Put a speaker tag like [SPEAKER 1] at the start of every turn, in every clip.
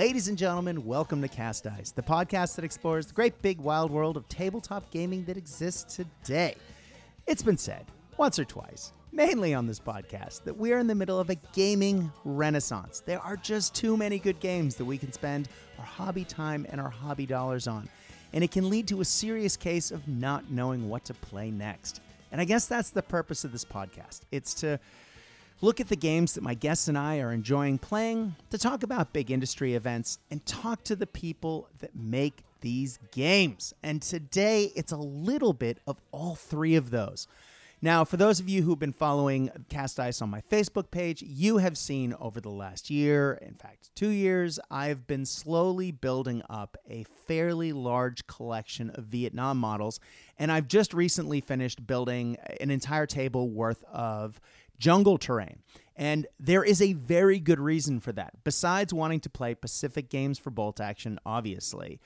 [SPEAKER 1] Ladies and gentlemen, welcome to Cast Dice, the podcast that explores the great big wild world of tabletop gaming that exists today. It's been said once or twice, mainly on this podcast, that we are in the middle of a gaming renaissance. There are just too many good games that we can spend our hobby time and our hobby dollars on, and it can lead to a serious case of not knowing what to play next. And I guess that's the purpose of this podcast. It's to look at the games that my guests and I are enjoying playing, to talk about big industry events, and talk to the people that make these games. And today, it's a little bit of all three of those. Now, for those of you who've been following Cast Dice on my Facebook page, you have seen over the last year, in fact, two years, I've been slowly building up a fairly large collection of Vietnam models. And I've just recently finished building an entire table worth of jungle terrain. And there is a very good reason for that. Besides wanting to play Pacific games for bolt action, obviously,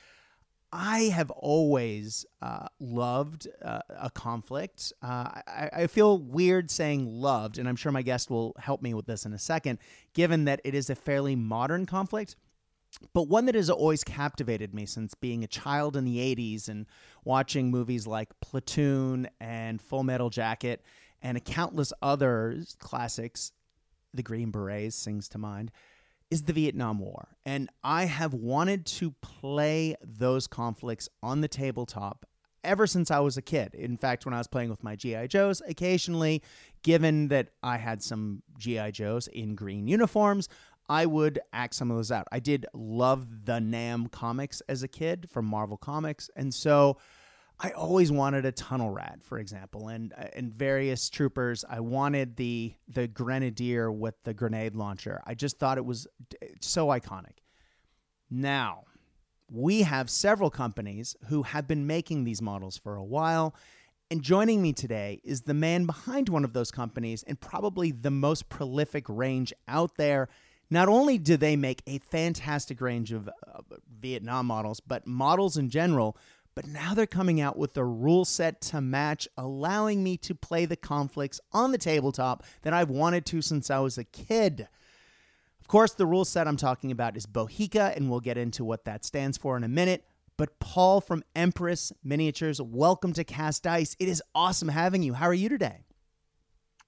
[SPEAKER 1] I have always uh, loved uh, a conflict. Uh, I, I, feel weird saying loved, and I'm sure my guest will help me with this in a second, given that it is a fairly modern conflict, but one that has always captivated me since being a child in the 80s and watching movies like Platoon and Full Metal Jacket and countless other classics, The Green Berets sings to mind, is the Vietnam War. And I have wanted to play those conflicts on the tabletop ever since I was a kid. In fact, when I was playing with my G.I. Joes, occasionally, given that I had some G.I. Joes in green uniforms, I would act some of those out. I did love the Nam comics as a kid from Marvel Comics. And so I always wanted a tunnel rat, for example, and uh, and various troopers. I wanted the the grenadier with the grenade launcher. I just thought it was so iconic. Now, we have several companies who have been making these models for a while. And joining me today is the man behind one of those companies and probably the most prolific range out there. Not only do they make a fantastic range of uh, Vietnam models, but models in general but now they're coming out with a rule set to match, allowing me to play the conflicts on the tabletop that I've wanted to since I was a kid. Of course, the rule set I'm talking about is Bohica, and we'll get into what that stands for in a minute. But Paul from Empress Miniatures, welcome to Cast Dice. It is awesome having you. How are you today?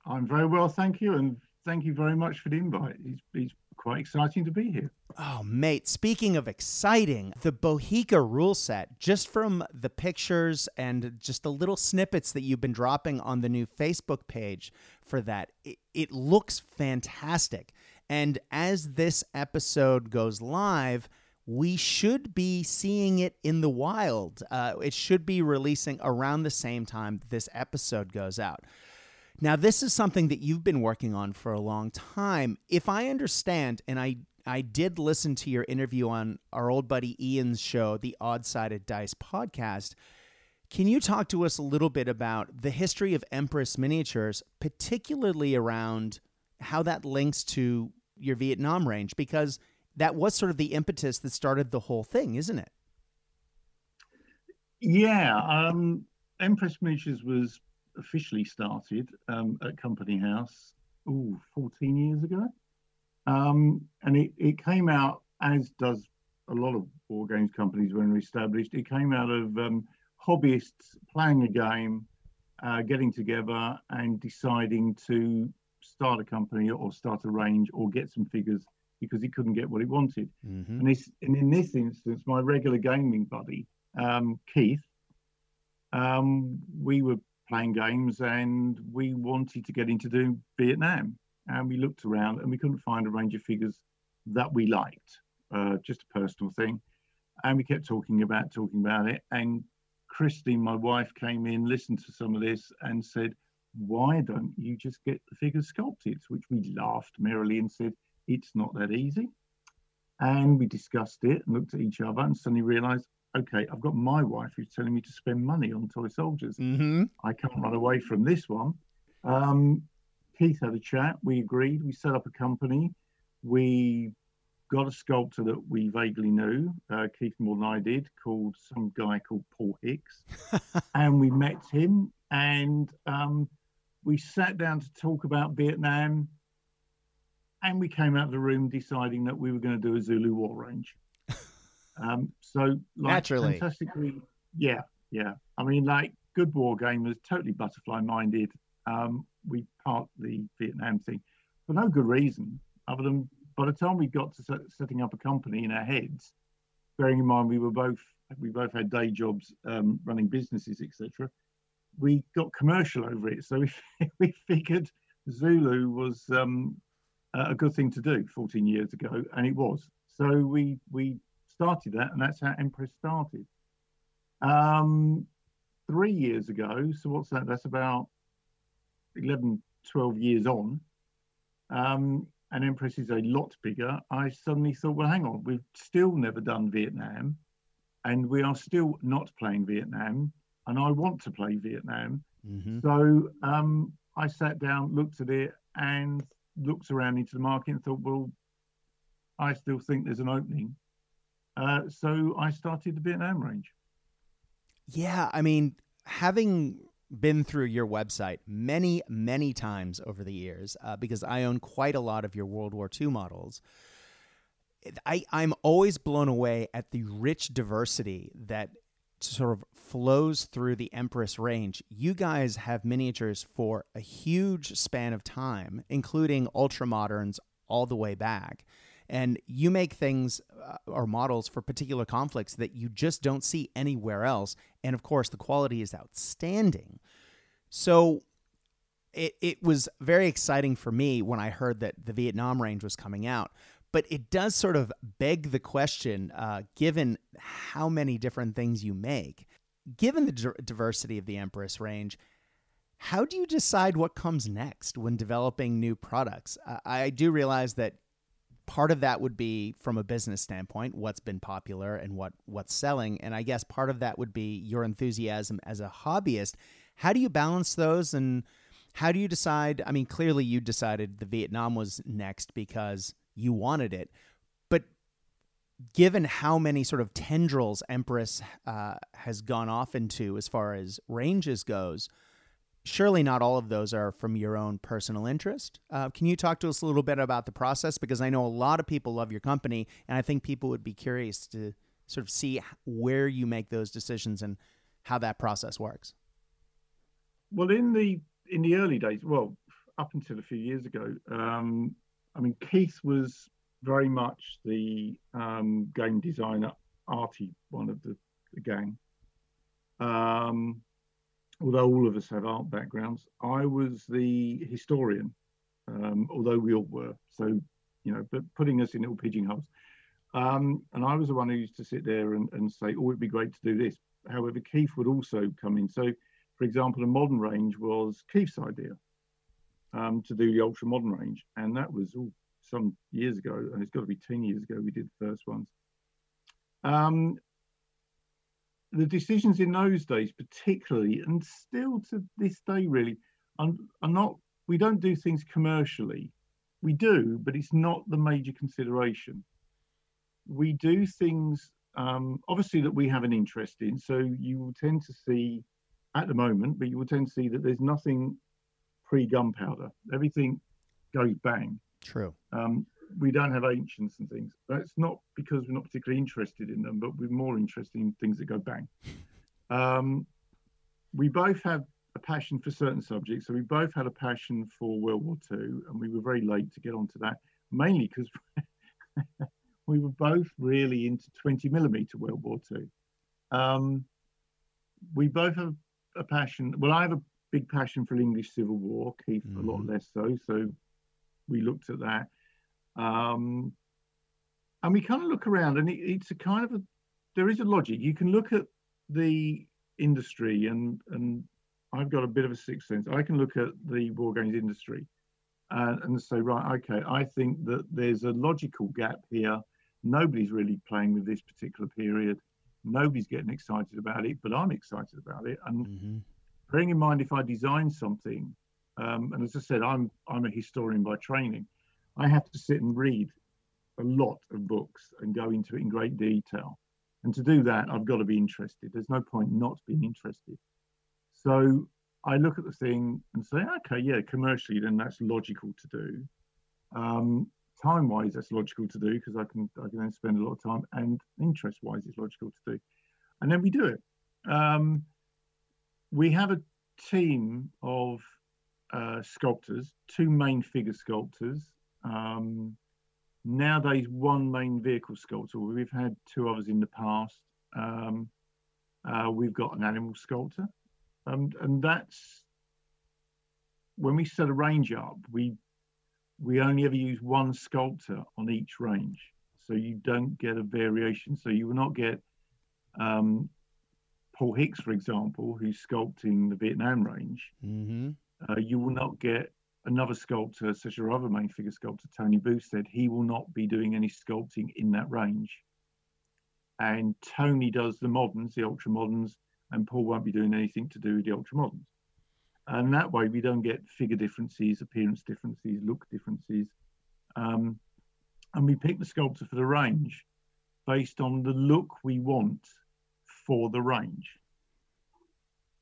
[SPEAKER 2] I'm very well, thank you, and thank you very much for the invite. It's, it's quite exciting to be here.
[SPEAKER 1] Oh, mate, speaking of exciting, the Bohica rule set, just from the pictures and just the little snippets that you've been dropping on the new Facebook page for that, it, it looks fantastic. And as this episode goes live, we should be seeing it in the wild. Uh, it should be releasing around the same time this episode goes out. Now, this is something that you've been working on for a long time. If I understand, and I I did listen to your interview on our old buddy Ian's show, the Odd Sided Dice podcast. Can you talk to us a little bit about the history of Empress Miniatures, particularly around how that links to your Vietnam range? Because that was sort of the impetus that started the whole thing, isn't it?
[SPEAKER 2] Yeah. Um, Empress Miniatures was officially started um, at Company House, ooh, 14 years ago. Um, and it, it came out, as does a lot of war games companies when they're established, it came out of um, hobbyists playing a game, uh, getting together and deciding to start a company or start a range or get some figures because he couldn't get what he wanted. Mm-hmm. And, this, and in this instance, my regular gaming buddy, um, Keith, um, we were playing games and we wanted to get into doing Vietnam. And we looked around and we couldn't find a range of figures that we liked, uh, just a personal thing. And we kept talking about talking about it. And Christine, my wife, came in, listened to some of this, and said, "Why don't you just get the figures sculpted?" Which we laughed merrily and said, "It's not that easy." And we discussed it and looked at each other and suddenly realised, okay, I've got my wife who's telling me to spend money on toy soldiers. Mm-hmm. I can't run away from this one. Um, Keith had a chat. We agreed. We set up a company. We got a sculptor that we vaguely knew, uh, Keith more than I did, called some guy called Paul Hicks. and we met him and um, we sat down to talk about Vietnam. and we came out of the room deciding that we were going to do a Zulu war range. Um, so, like,
[SPEAKER 1] naturally,
[SPEAKER 2] fantastically, yeah, yeah. I mean, like good war gamers, totally butterfly minded. Um, we parked the Vietnam thing for no good reason, other than by the time we got to set, setting up a company in our heads, bearing in mind we were both we both had day jobs, um, running businesses, etc. We got commercial over it, so we we figured Zulu was um, a good thing to do 14 years ago, and it was. So we we started that, and that's how Empress started. Um, three years ago, so what's that? That's about 11, 12 years on. Um, and Empress is a lot bigger. I suddenly thought, well, hang on, we've still never done Vietnam, and we are still not playing Vietnam, and I want to play Vietnam. Mm-hmm. So um, I sat down, looked at it, and looked around into the market and thought, well, I still think there's an opening. Uh, so I started the Vietnam range.
[SPEAKER 1] Yeah, I mean, having been through your website many, many times over the years, uh, because I own quite a lot of your World War II models. I, I'm always blown away at the rich diversity that sort of flows through the Empress range. You guys have miniatures for a huge span of time, including ultra moderns all the way back. And you make things uh, or models for particular conflicts that you just don't see anywhere else. And of course, the quality is outstanding. So it, it was very exciting for me when I heard that the Vietnam range was coming out but it does sort of beg the question, uh, given how many different things you make, given the d- diversity of the Empress range. How do you decide what comes next when developing new products? Uh, I do realize that part of that would be from a business standpoint what's been popular and what what's selling and i guess part of that would be your enthusiasm as a hobbyist how do you balance those and how do you decide i mean clearly you decided the vietnam was next because you wanted it. But given how many sort of tendrils Empress uh, has gone off into as far as ranges goes, surely not all of those are from your own personal interest. Uh, can you talk to us a little bit about the process? Because I know a lot of people love your company, and I think people would be curious to sort of see where you make those decisions and how that process works.
[SPEAKER 2] Well, in the in the early days, well, up until a few years ago, um, I mean, Keith was very much the um, game designer, arty one of the, the gang. Um, although all of us have art backgrounds, I was the historian, um, although we all were. So, you know, but putting us in little pigeonholes. Um, and I was the one who used to sit there and, and say, oh, it'd be great to do this. However, Keith would also come in. So, for example, a modern range was Keith's idea um, to do the ultra modern range, and that was all some years ago, and it's got to be ten years ago. We did the first ones. Um, the decisions in those days, particularly, and still to this day, really, are, are not. We don't do things commercially. We do, but it's not the major consideration. We do things, um, obviously, that we have an interest in. So you will tend to see, at the moment, but you will tend to see that there's nothing pre gunpowder. Everything goes bang.
[SPEAKER 1] True.
[SPEAKER 2] Um, we don't have ancients and things. That's not because we're not particularly interested in them, but we're more interested in things that go bang. Um, we both have a passion for certain subjects. So we both had a passion for World War II, and we were very late to get onto that, mainly because we were both really into 20 millimeter World War II. Um, we both have a passion. Well, I have a big passion for English Civil War. Keith mm-hmm. a lot mm-hmm. less so. So we looked at that, um, and we kind of look around, and it, it's a kind of a there is a logic. You can look at the industry, and and I've got a bit of a sixth sense. I can look at the war games industry and, and say, right, okay, I think that there's a logical gap here. Nobody's really playing with this particular period. Nobody's getting excited about it, but I'm excited about it. And mm-hmm bearing in mind if I design something, um, and as I said, I'm I'm a historian by training, I have to sit and read a lot of books and go into it in great detail. And to do that, I've got to be interested. There's no point not being interested. So I look at the thing and say, okay, yeah, commercially, then that's logical to do. Um, time wise, that's logical to do because I can I can then spend a lot of time, and interest wise, it's logical to do. And then we do it. Um, we have a team of uh, sculptors, two main figure sculptors. Um, nowadays, one main vehicle sculptor. We've had two others in the past. Um, uh, we've got an animal sculptor, um, and that's when we set a range up. We we only ever use one sculptor on each range, so you don't get a variation. So you will not get um, Paul Hicks, for example, who's sculpting the Vietnam range.
[SPEAKER 1] Mm-hmm.
[SPEAKER 2] Uh, you will not get another sculptor, such as our other main figure sculptor, Tony Booth, said He will not be doing any sculpting in that range. And Tony does the moderns, the ultra moderns, and Paul won't be doing anything to do with the ultra moderns. And that way, we don't get figure differences, appearance differences, look differences. Um, and we pick the sculptor for the range based on the look we want for the range.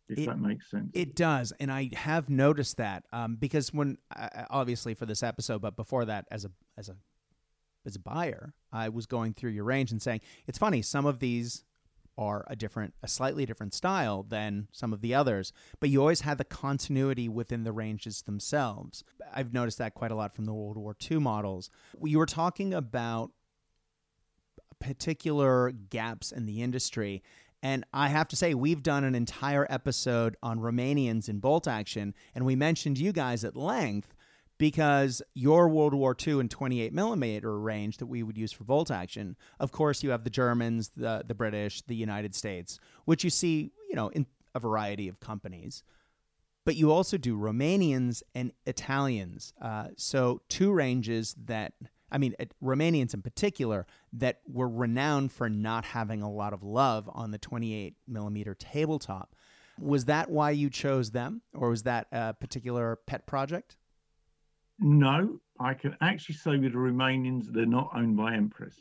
[SPEAKER 2] If
[SPEAKER 1] It-
[SPEAKER 2] that makes sense.
[SPEAKER 1] It does, and I have noticed that um, because when uh, obviously for this episode, but before that, as a as a as a buyer, I was going through your range and saying it's funny. Some of these are a different, a slightly different style than some of the others, but you always had the continuity within the ranges themselves. I've noticed that quite a lot from the World War II models. You were talking about particular gaps in the industry. And I have to say, we've done an entire episode on Romanians in bolt action, and we mentioned you guys at length because your World War II and 28 millimeter range that we would use for bolt action, of course, you have the Germans, the the British, the United States, which you see, you know, in a variety of companies. But you also do Romanians and Italians. Uh, so two ranges that I mean, it- Romanians in particular, that were renowned for not having a lot of love on the 28 millimeter tabletop. Was that why you chose them, or was that a particular pet project?
[SPEAKER 2] No, I can actually say with the Romanians, they're not owned by Empress.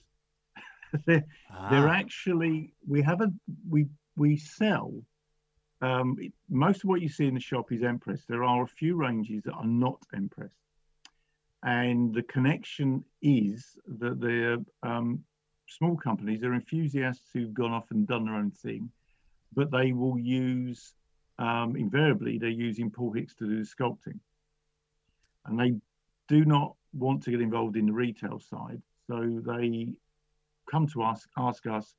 [SPEAKER 2] they're, they're
[SPEAKER 1] Ah,
[SPEAKER 2] actually we have a we we sell um, most of what you see in the shop is Empress. There are a few ranges that are not Empress, and the connection is that they're um, small companies. They're enthusiasts who've gone off and done their own thing, but they will use um, invariably they're using Paul Hicks to do the sculpting, and they do not want to get involved in the retail side, so they come to us, ask us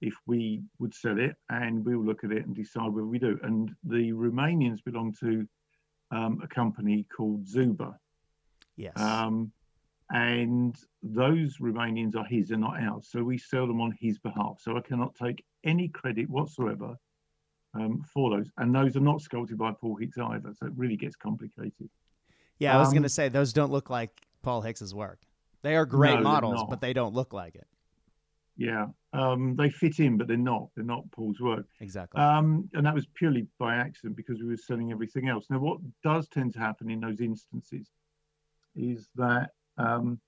[SPEAKER 2] if we would sell it, and we'll look at it and decide whether we do. And the Romanians belong to um, a company called Zuba,
[SPEAKER 1] yes.
[SPEAKER 2] um, and those Romanians are his and not ours. So we sell them on his behalf. So I cannot take any credit whatsoever um, for those, and those are not sculpted by Paul Hicks either. So it really gets complicated.
[SPEAKER 1] yeah, I was
[SPEAKER 2] um,
[SPEAKER 1] going to say those don't look like Paul Hicks's work. They are great
[SPEAKER 2] No,
[SPEAKER 1] models, but they don't look like it.
[SPEAKER 2] Yeah, um, they fit in, but they're not. They're not Paul's work.
[SPEAKER 1] Exactly.
[SPEAKER 2] Um, and that was purely by accident because we were selling everything else. Now, what does tend to happen in those instances is that, um,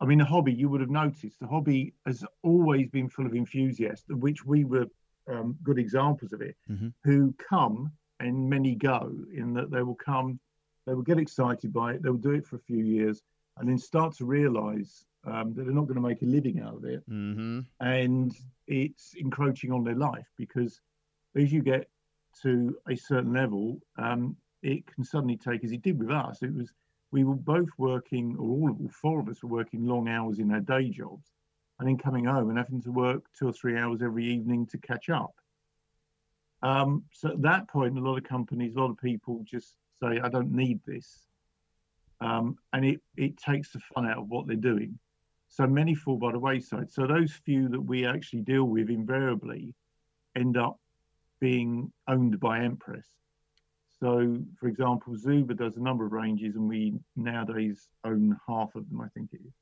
[SPEAKER 2] I mean, the hobby, you would have noticed, the hobby has always been full of enthusiasts, of which we were um, good examples of it,
[SPEAKER 1] Mhm.
[SPEAKER 2] who come and many go, in that they will come, they will get excited by it, they'll do it for a few years, and then start to realize um, that they're not going to make a living out of it
[SPEAKER 1] mm-hmm.
[SPEAKER 2] and it's encroaching on their life because as you get to a certain level, um, it can suddenly take, as it did with us, it was we were both working, or all, four of us were working long hours in our day jobs, and then coming home and having to work two or three hours every evening to catch up. Um, so at that point, a lot of companies, a lot of people just say, "I don't need this," um, and it it takes the fun out of what they're doing. So many fall by the wayside. So those few that we actually deal with invariably end up being owned by Empress. So, for example, Zuba does a number of ranges, and we nowadays own half of them, I think it is.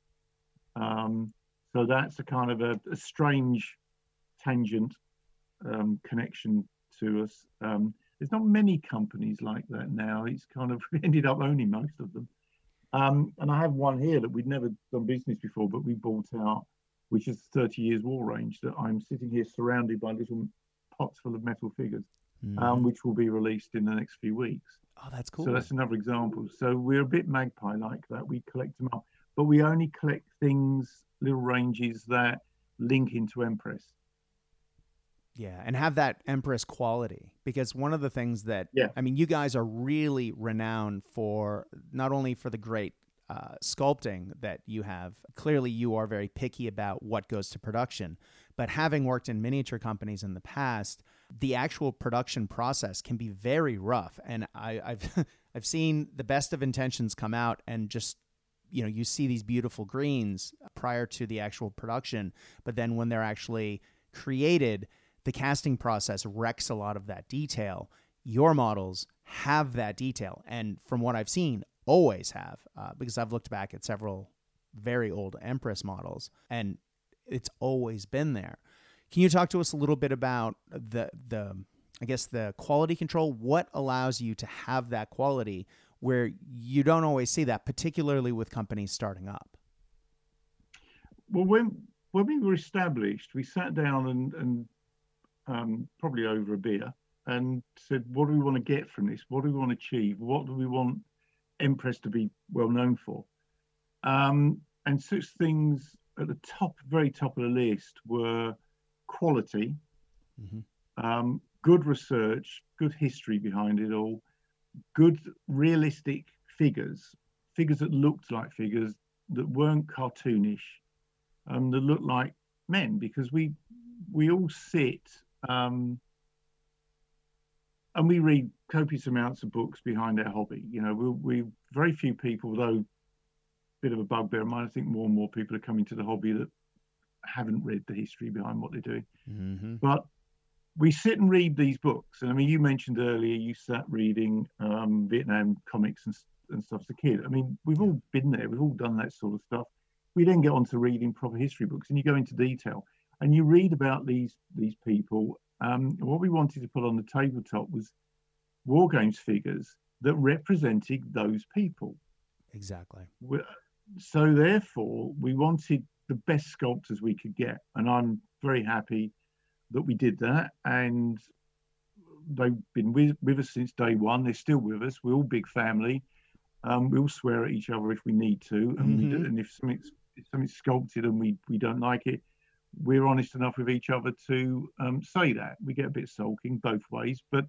[SPEAKER 2] Um, so that's a kind of a, a strange tangent um, connection to us. Um, there's not many companies like that now. It's kind of ended up owning most of them. Um, and I have one here that we'd never done business before, but we bought out, which is 30 years war range that I'm sitting here surrounded by little pots full of metal figures. Mm-hmm. um, which will be released in the next few weeks.
[SPEAKER 1] Oh, that's cool.
[SPEAKER 2] So that's another example. So we're a bit magpie like that. We collect them up, but we only collect things, little ranges that link into Empress.
[SPEAKER 1] Yeah, and have that Empress quality because one of the things that
[SPEAKER 2] yeah.
[SPEAKER 1] I mean, you guys are really renowned for not only for the great uh, sculpting that you have. Clearly, you are very picky about what goes to production. But having worked in miniature companies in the past, the actual production process can be very rough. And I, I've I've seen the best of intentions come out and just you know you see these beautiful greens prior to the actual production, but then when they're actually created, the casting process wrecks a lot of that detail. Your models have that detail, and from what I've seen, always have uh, because I've looked back at several very old Empress models and it's always been there. Can you talk to us a little bit about the the I guess the quality control? What allows you to have that quality where you don't always see that, particularly with companies starting up?
[SPEAKER 2] Well, when when we were established, we sat down and, and um, probably over a beer and said, "What do we want to get from this? What do we want to achieve? What do we want Empress to be well known for. Um, and such things at the top, very top of the list were quality, mm-hmm. um, good research, good history behind it all, good realistic figures, figures that looked like figures that weren't cartoonish, um, that looked like men because we we all sit um, and we read copious amounts of books behind our hobby. You know, we, we very few people, though, bit of a bugbear of mine. I think more and more people are coming to the hobby that haven't read the history behind what they're doing. Mm-hmm. But we sit and read these books. And I mean, you mentioned earlier you sat reading um, Vietnam comics and, and stuff as a kid. I mean, we've all been there. We've all done that sort of stuff. We then get on to reading proper history books, and you go into detail and you read about these these people um, what we wanted to put on the tabletop was war games figures that represented those people.
[SPEAKER 1] Exactly.
[SPEAKER 2] So therefore, we wanted the best sculptors we could get, and I'm very happy that we did that. And they've been with, with us since day one. They're still with us. We're all big family. Um, we all swear at each other if we need to, and, mm-hmm. we do, and if something's if something's sculpted and we we don't like it, we're honest enough with each other to um, say that. We get a bit sulking both ways, but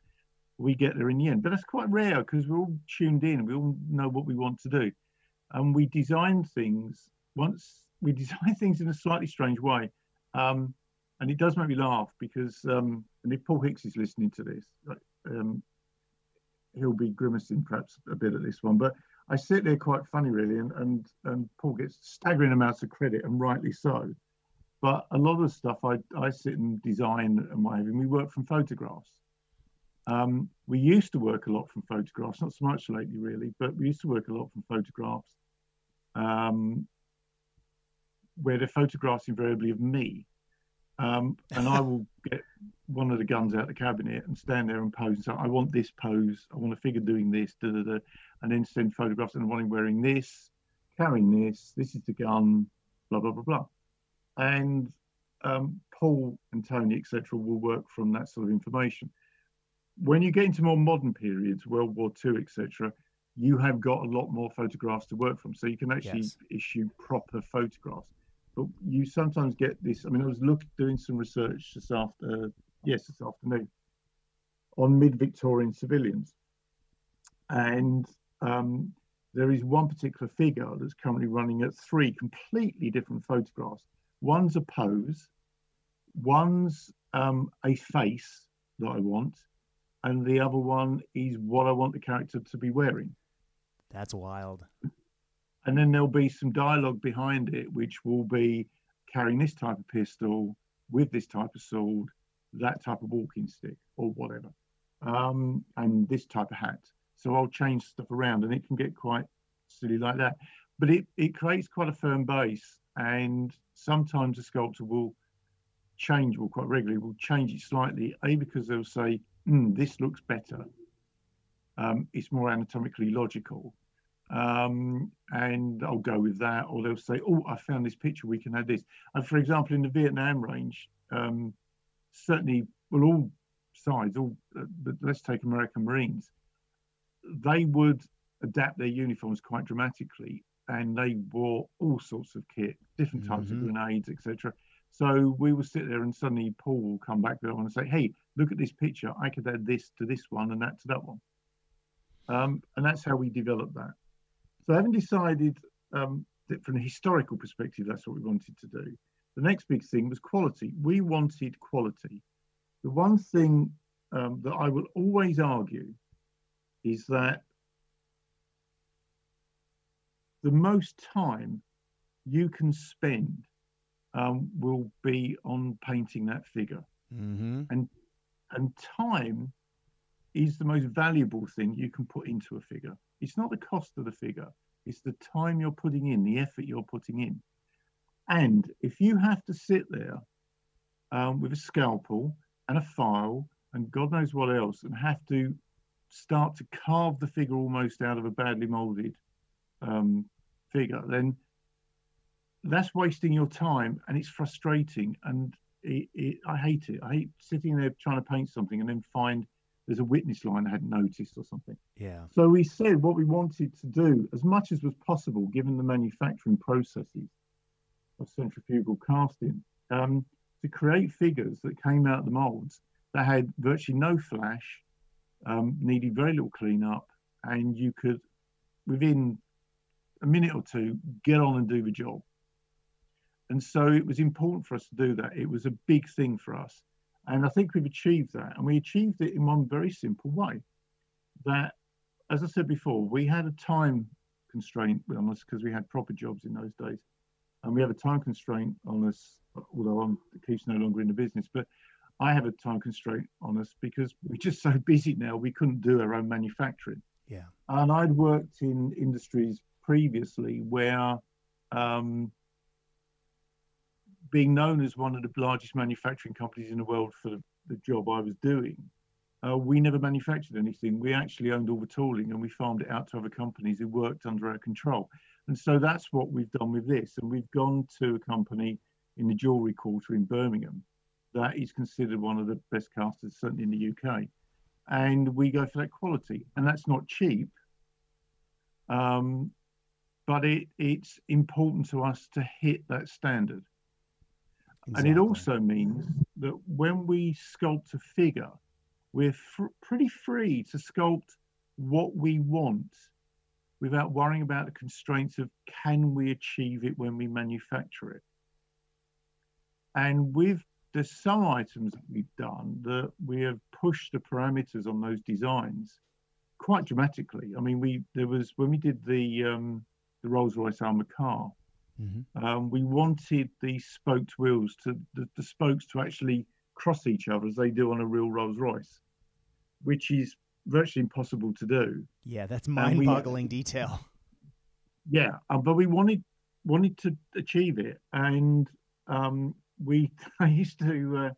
[SPEAKER 2] we get there in the end. But that's quite rare because we're all tuned in. We all know what we want to do, and we design things. Once we design things in a slightly strange way, um, and it does make me laugh because, um, and if Paul Hicks is listening to this, um, he'll be grimacing perhaps a bit at this one. But I sit there quite funny, really, and and, and Paul gets staggering amounts of credit, and rightly so but a lot of stuff I, I sit and design and what have you, we work from photographs. Um, we used to work a lot from photographs, not so much lately really, but we used to work a lot from photographs um, where the photographs invariably of me. Um, and I will get one of the guns out of the cabinet and stand there and pose and say, I want this pose, I want a figure doing this, da, da, da, and then send photographs and I want him wearing this, carrying this, this is the gun, blah, blah, blah, blah and um, Paul and Tony, etc., will work from that sort of information. When you get into more modern periods, World War II, etc., you have got a lot more photographs to work from, so you can actually yes. issue proper photographs. But you sometimes get this. I mean, I was looking doing some research this after, yes, this afternoon, on mid-Victorian civilians, and um, there is one particular figure that's currently running at three completely different photographs One's a pose, one's um, a face that I want, and the other one is what I want the character to be wearing.
[SPEAKER 1] That's wild.
[SPEAKER 2] And then there'll be some dialogue behind it, which will be carrying this type of pistol with this type of sword, that type of walking stick, or whatever, um, and this type of hat. So I'll change stuff around, and it can get quite silly like that. But it, it creates quite a firm base and sometimes a sculptor will change, will quite regularly, will change it slightly, A, because they'll say, mm, this looks better. Um, it's more anatomically logical. Um, and I'll go with that. Or they'll say, oh, I found this picture, we can add this. And for example, in the Vietnam range, um, certainly, well, all sides. All, uh, but let's take American Marines. They would adapt their uniforms quite dramatically, and they wore all sorts of kit, different types mm-hmm. of grenades, etc. So we will sit there, and suddenly Paul will come back there and say, "Hey, look at this picture. I could add this to this one and that to that one." Um, and that's how we develop that. So having decided um, that from a historical perspective, that's what we wanted to do. The next big thing was quality. We wanted quality. The one thing um, that I will always argue is that the most time you can spend um, will be on painting that figure. Mm-hmm. And and time is the most valuable thing you can put into a figure. It's not the cost of the figure, it's the time you're putting in, the effort you're putting in. And if you have to sit there um, with a scalpel and a file and God knows what else and have to start to carve the figure almost out of a badly molded um, figure, then that's wasting your time and it's frustrating. And it, it, I hate it. I hate sitting there trying to paint something and then find there's a witness line I hadn't noticed or something.
[SPEAKER 1] Yeah.
[SPEAKER 2] So we said what we wanted to do, as much as was possible, given the manufacturing processes of centrifugal casting, um, to create figures that came out of the molds that had virtually no flash, um, needed very little cleanup, and you could, within a minute or two, get on and do the job. And so it was important for us to do that. It was a big thing for us. And I think we've achieved that. And we achieved it in one very simple way that, as I said before, we had a time constraint on us because we had proper jobs in those days. And we have a time constraint on us, although I'm, Keith's no longer in the business, but I have a time constraint on us because we're just so busy now, we couldn't do our own manufacturing.
[SPEAKER 1] Yeah.
[SPEAKER 2] And I'd worked in industries previously where um, being known as one of the largest manufacturing companies in the world for the, the job I was doing, uh, we never manufactured anything. We actually owned all the tooling and we farmed it out to other companies who worked under our control. And so that's what we've done with this. And we've gone to a company in the jewelry quarter in Birmingham that is considered one of the best casters, certainly in the UK. And we go for that quality. And that's not cheap. Um, but it, it's important to us to hit that standard. Exactly. And it also means that when we sculpt a figure, we're fr- pretty free to sculpt what we want without worrying about the constraints of can we achieve it when we manufacture it. And with the some items that we've done that we have pushed the parameters on those designs quite dramatically. I mean, we there was when we did the um, the Rolls Royce armored car, Mm-hmm. Um, we wanted the spoked wheels to the, the, spokes to actually cross each other as they do on a real Rolls Royce, which is virtually impossible to do.
[SPEAKER 1] Yeah, that's mind-boggling we, detail.
[SPEAKER 2] Yeah, um, but we wanted wanted to achieve it, and um, we I used to uh,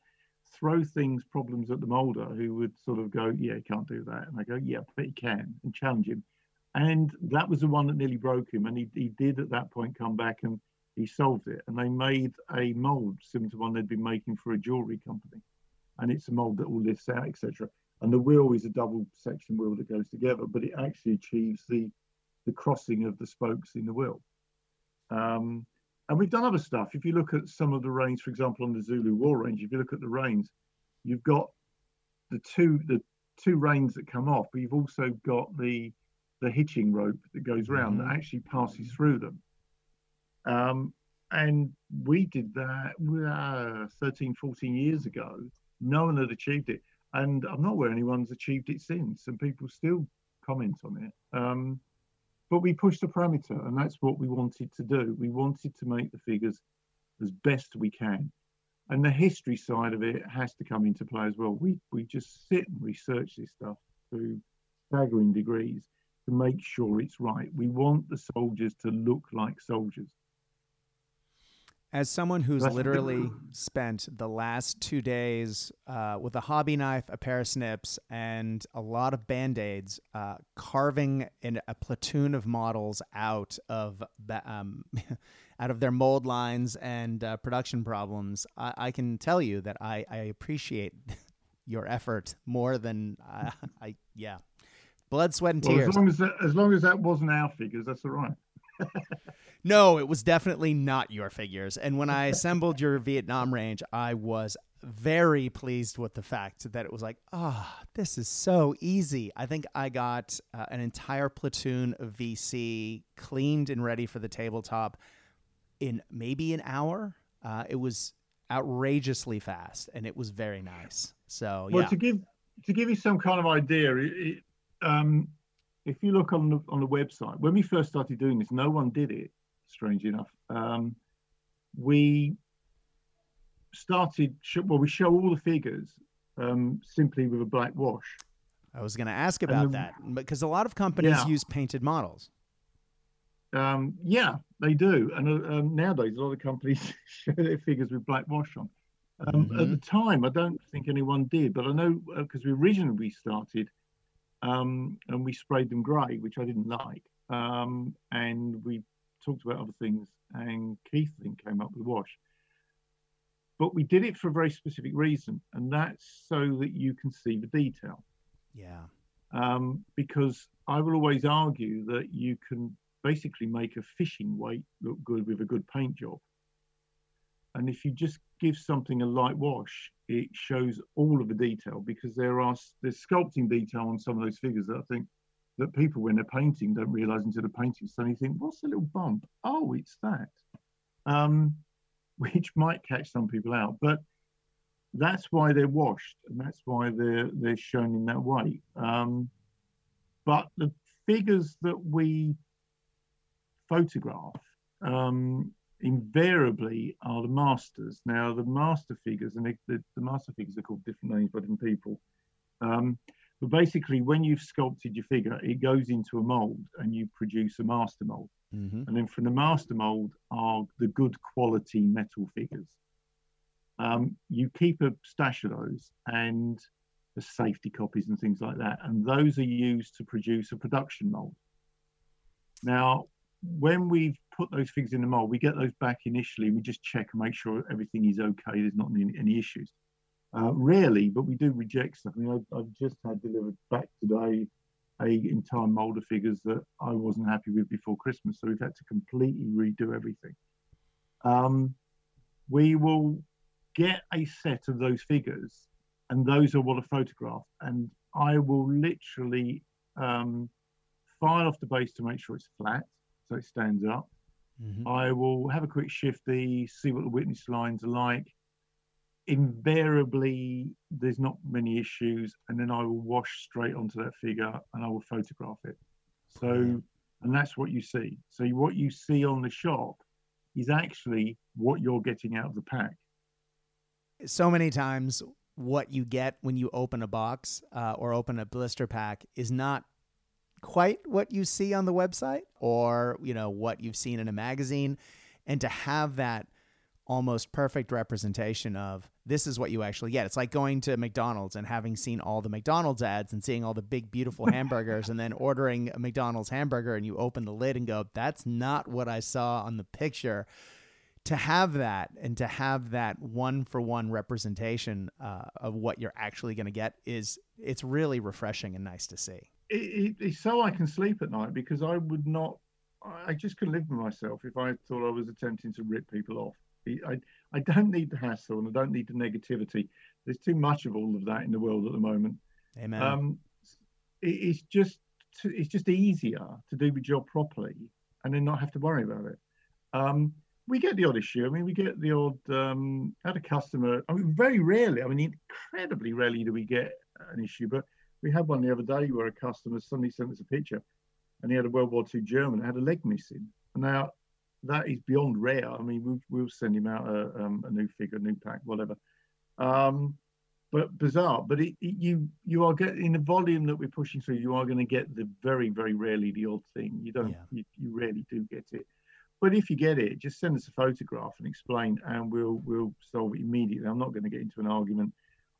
[SPEAKER 2] throw things problems at the molder, who would sort of go, "Yeah, you can't do that," and I go, "Yeah, but you can," and challenge him. And that was the one that nearly broke him. And he, he did at that point come back and he solved it. And they made a mold similar to one they'd been making for a jewelry company. And it's a mold that all lifts out, etc. And the wheel is a double section wheel that goes together, but it actually achieves the, the crossing of the spokes in the wheel. Um, and we've done other stuff. If you look at some of the reins, for example, on the Zulu War range, if you look at the reins, you've got the two the two reins that come off, but you've also got the the hitching rope that goes around mm-hmm. that actually passes through them. Um, and we did that uh, 13, 14 years ago. No one had achieved it. And I'm not aware anyone's achieved it since, and people still comment on it. Um, but we pushed the parameter, and that's what we wanted to do. We wanted to make the figures as best we can. And the history side of it has to come into play as well. We, we just sit and research this stuff to staggering degrees to make sure it's right. We want the soldiers to look like soldiers.
[SPEAKER 1] As someone who's That's literally spent the last two days uh, with a hobby knife, a pair of snips, and a lot of band aids, uh, carving in a platoon of models out of um, out of their mold lines and uh, production problems, I, I, can tell you that I, I appreciate your effort more than uh, I. Yeah, blood, sweat, and
[SPEAKER 2] well,
[SPEAKER 1] tears.
[SPEAKER 2] As long as that, as long as that wasn't our figures, that's all right.
[SPEAKER 1] no, it was definitely not your figures. And when I assembled your Vietnam range, I was very pleased with the fact that it was like, ah, oh, this is so easy. I think I got uh, an entire platoon of VC cleaned and ready for the tabletop in maybe an hour. Uh, it was outrageously fast, and it was very nice. So,
[SPEAKER 2] well,
[SPEAKER 1] yeah.
[SPEAKER 2] to give to give you some kind of idea, it, um, if you look on the on the website, when we first started doing this, no one did it. Strange enough, um, we started. Well, we show all the figures um, simply with a black wash.
[SPEAKER 1] I was going to ask about the, that because a lot of companies yeah. use painted models.
[SPEAKER 2] Um, yeah, they do, and uh, um, nowadays a lot of companies show their figures with black wash on. Um, mm-hmm. At the time, I don't think anyone did, but I know because uh, we originally started um, and we sprayed them grey, which I didn't like, um, and we talked about other things, and Keith I think came up with wash. But we did it for a very specific reason, and that's so that you can see the detail.
[SPEAKER 1] Yeah.
[SPEAKER 2] Um, because I will always argue that you can basically make a fishing weight look good with a good paint job. And if you just give something a light wash, it shows all of the detail because there are there's sculpting detail on some of those figures that I think that people when they're painting don't realize until the painting suddenly think, what's the little bump? Oh, it's that. Um, which might catch some people out, but that's why they're washed and that's why they're they're shown in that way. Um, but the figures that we photograph um, invariably are the masters. Now, the master figures, and the, the master figures are called different names by different people. Um, but basically, when you've sculpted your figure, it goes into a mold and you produce a master mold. Mm-hmm. And then from the master mold are the good quality metal figures. Um, you keep a stash of those and the safety copies and things like that. And those are used to produce a production mold. Now, when we've put those things in the mold, we get those back initially. We just check and make sure everything is okay. There's not any, any issues. Uh, rarely, but we do reject stuff. I mean, I, have just had delivered back today a entire mold of figures that I wasn't happy with before Christmas, so we've had to completely redo everything. Um, we will get a set of those figures, and those are what are photographed, and I will literally um, file off the base to make sure it's flat so it stands up. Mm-hmm. I will have a quick shifty, see what the witness lines are like. Invariably, there's not many issues, and then I will wash straight onto that figure and I will photograph it. So, and that's what you see. So, what you see on the shop is actually what you're getting out of the pack.
[SPEAKER 1] So many times, what you get when you open a box uh, or open a blister pack is not quite what you see on the website or you know what you've seen in a magazine and to have that almost perfect representation of this is what you actually get. It's like going to McDonald's and having seen all the McDonald's ads and seeing all the big beautiful hamburgers and then ordering a McDonald's hamburger and you open the lid and go that's not what I saw on the picture. To have that and to have that one for one representation uh, of what you're actually going to get is it's really refreshing and nice to see
[SPEAKER 2] it, it's so I can sleep at night because I would not, I just couldn't live with myself if I thought I was attempting to rip people off. I, I don't need the hassle and I don't need the negativity. There's too much of all of that in the world at the moment.
[SPEAKER 1] Amen.
[SPEAKER 2] Um, it, it's just it's just easier to do the job properly and then not have to worry about it. Um, we get the odd issue. I mean, we get the odd um, had a customer. I mean, very rarely. I mean, incredibly rarely do we get an issue, but we had one the other day where a customer suddenly sent us a picture and he had a World War II German that had a leg missing. Now, that is beyond rare. I mean, we'll, we'll send him out a, um, a new figure, a new pack, whatever. Um, but bizarre. But it, it, you you are getting in the volume that we're pushing through. You are going to get the very very rarely the odd thing. You don't. Yeah. You, you rarely do get it. But if you get it, just send us a photograph and explain, and we'll we'll solve it immediately. I'm not going to get into an argument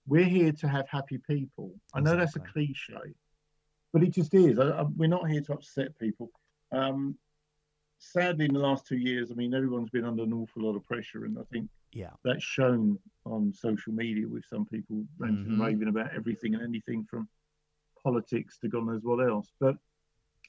[SPEAKER 2] we're here to have happy people. I know that's a cliche, but it just is. I, I, we're not here to upset people. Um, sadly, in the last two years, I mean, everyone's been under an awful lot of pressure, and I think
[SPEAKER 1] yeah,
[SPEAKER 2] that's shown on social media with some people ranting and
[SPEAKER 1] Mhm.
[SPEAKER 2] raving about everything and anything from politics to God knows what else. But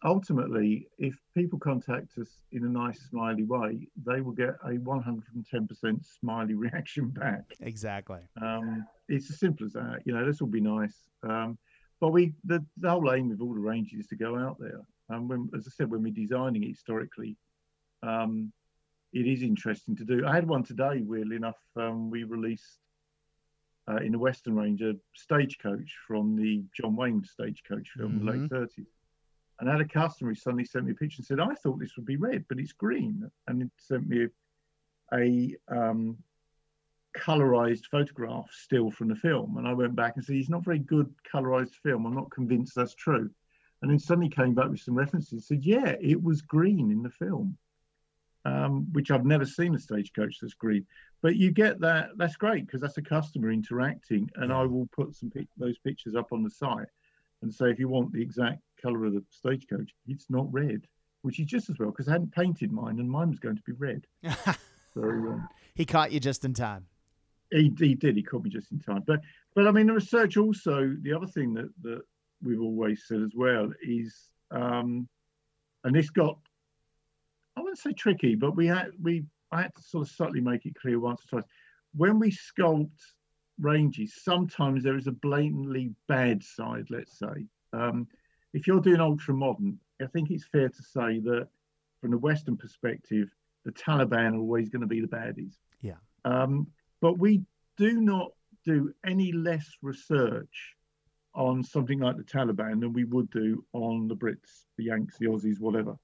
[SPEAKER 2] ultimately, if people contact us in a nice, smiley way, they will get a 110% smiley reaction back.
[SPEAKER 1] Exactly.
[SPEAKER 2] Um, it's as simple as that. You know, this will be nice. Um, but we, the, the whole aim of all the ranges is to go out there. And when, as I said, when we're designing it historically, um, it is interesting to do. I had one today, weirdly enough. Um, we released uh, in the Western Range a stagecoach from the John Wayne stagecoach film, the late 30s. And I had a customer who suddenly sent me a picture and said, I thought this would be red, but it's green. And it sent me a, a um, colorized photograph still from the film. And I went back and said, He's not very good colorized film. I'm not convinced that's true. And then suddenly came back with some references, and said, yeah, it was green in the film, um, which I've never seen a stagecoach that's green. But you get that, that's great because that's a customer interacting. And I will put some those pictures up on the site and say, if you want the exact color of the stagecoach, it's not red, which is just as well because I hadn't painted mine and mine was going to be red. So, um,
[SPEAKER 1] he caught you just in time.
[SPEAKER 2] he, he did. He caught me just in time. But but I mean, the research also. The other thing that that we've always said as well is, um, and this got, I wouldn't say tricky, but we had we I had to sort of subtly make it clear once or twice. When we sculpt ranges, sometimes there is a blatantly bad side. Let's say, um, if you're doing ultra modern, I think it's fair to say that from the Western perspective, the Taliban are always going to be the baddies.
[SPEAKER 1] Yeah.
[SPEAKER 2] Um, but we do not do any less research on something like the Taliban than we would do on the Brits, the Yanks, the Aussies, whatever.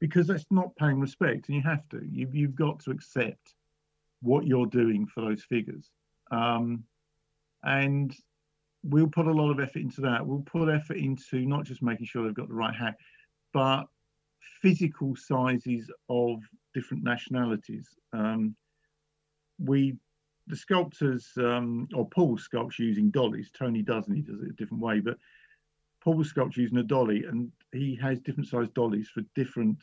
[SPEAKER 2] Because that's not paying respect, and you have to. You've, you've got to accept what you're doing for those figures. Um, and we'll put a lot of effort into that. We'll put effort into not just making sure they've got the right hat, but physical sizes of different nationalities. Um, we, the sculptors, um, or Paul sculpts using dollies. Tony doesn't; he does it a different way. But Paul sculpts using a dolly, and he has different sized dollies for different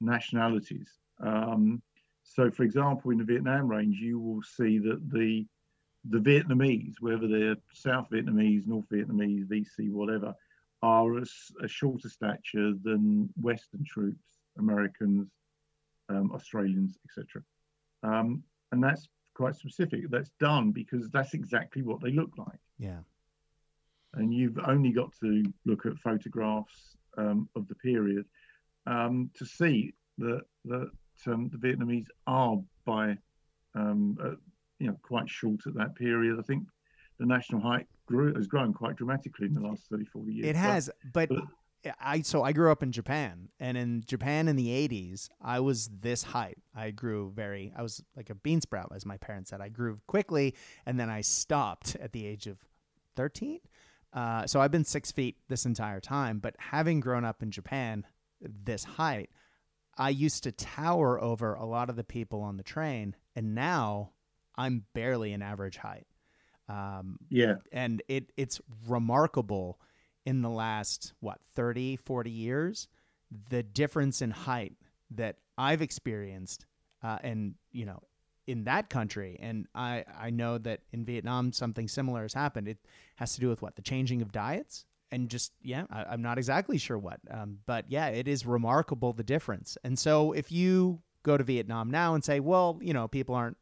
[SPEAKER 2] nationalities. Um, so, for example, in the Vietnam range, you will see that the the Vietnamese, whether they're South Vietnamese, North Vietnamese, VC, whatever, are a, a shorter stature than Western troops, Americans, um, Australians, etc. Um, and that's quite specific. That's done because that's exactly what they look like.
[SPEAKER 1] Yeah.
[SPEAKER 2] And you've only got to look at photographs um, of the period um, to see that that um, the Vietnamese are by um, uh, you know quite short at that period. I think the national height grew has grown quite dramatically in the last 30, 40 years.
[SPEAKER 1] It has, but
[SPEAKER 2] but-
[SPEAKER 1] I so I grew up in Japan, and in Japan in the '80s, I was this height. I grew very. I was like a bean sprout, as my parents said. I grew quickly, and then I stopped at the age of 13. Uh, so I've been six feet this entire time. But having grown up in Japan, this height, I used to tower over a lot of the people on the train, and now I'm barely an average height. Um,
[SPEAKER 2] yeah,
[SPEAKER 1] and it it's remarkable in the last what 30 40 years the difference in height that i've experienced uh, and you know in that country. And i i know that in vietnam something similar has happened. It has to do with what the changing of diets? And just yeah I, i'm not exactly sure what um, but yeah it is remarkable the difference. And so if you go to vietnam now and say well you know people aren't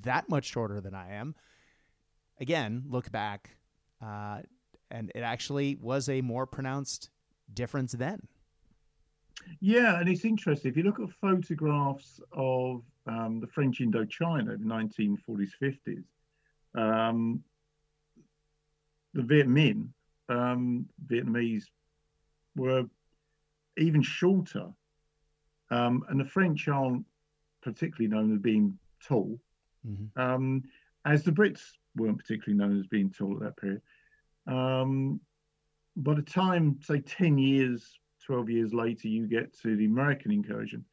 [SPEAKER 1] that much shorter than i am again, look back, uh, and it actually was a more pronounced difference then.
[SPEAKER 2] yeah, and it's interesting if you look at photographs of um, the French Indochina in the 1940s, 50s. Um, the Viet Minh, um, Vietnamese, were even shorter, um, and the French aren't particularly known as being tall.
[SPEAKER 1] Mhm.
[SPEAKER 2] um, as the Brits weren't particularly known as being tall at that period. Um, by the time, say, 10 years, 12 years later, you get to the American incursion,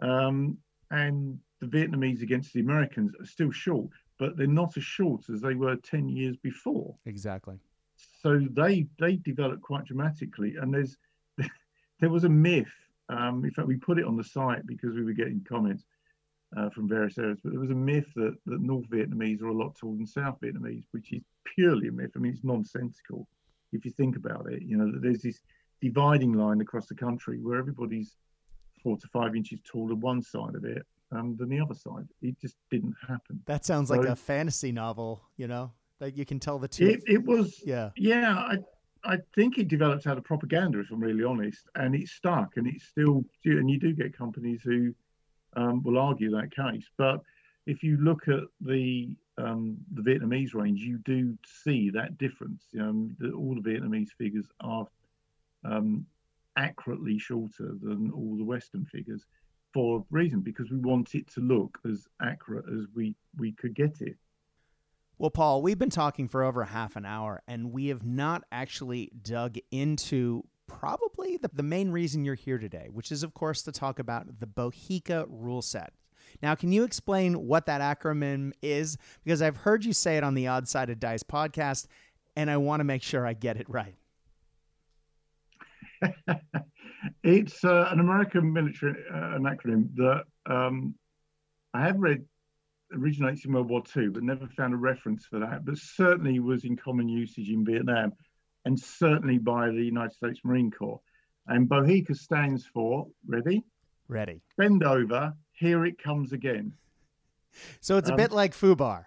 [SPEAKER 2] um, and the Vietnamese against the Americans are still short, but they're not as short as they were 10 years before.
[SPEAKER 1] Exactly.
[SPEAKER 2] So they they developed quite dramatically, and there's there was a myth. Um, in fact, we put it on the site because we were getting comments. Uh, from various areas. But there was a myth that, that North Vietnamese are a lot taller than South Vietnamese, which is purely a myth. I mean, it's nonsensical if you think about it. You know, there's this dividing line across the country where everybody's four to five inches taller one side of it um, than the other side. It just didn't happen.
[SPEAKER 1] That sounds so, like a fantasy novel, you know, that you can tell the two.
[SPEAKER 2] It, it was,
[SPEAKER 1] yeah,
[SPEAKER 2] yeah. I, I think it developed out of propaganda, if I'm really honest, and it stuck, and it's still, and you do get companies who um, will argue that case. But if you look at the um, the Vietnamese range, you do see that difference. Um, the, all the Vietnamese figures are um, accurately shorter than all the Western figures for a reason because we want it to look as accurate as we we could get it.
[SPEAKER 1] Well, Paul, we've been talking for over half an hour, and we have not actually dug into probably the, the main reason you're here today, which is, of course, to talk about the Bohica rule set. Now, can you explain what that acronym is? Because I've heard you say it on the Odd Side of Dice podcast, and I want to make sure I get it right.
[SPEAKER 2] it's uh, an American military uh, an acronym that um, I have read originates in World War II, but never found a reference for that. But certainly was in common usage in Vietnam, and certainly by the United States Marine Corps. And BOHICA stands for ready,
[SPEAKER 1] ready,
[SPEAKER 2] bend over, here it comes again.
[SPEAKER 1] So it's a um, bit like FUBAR.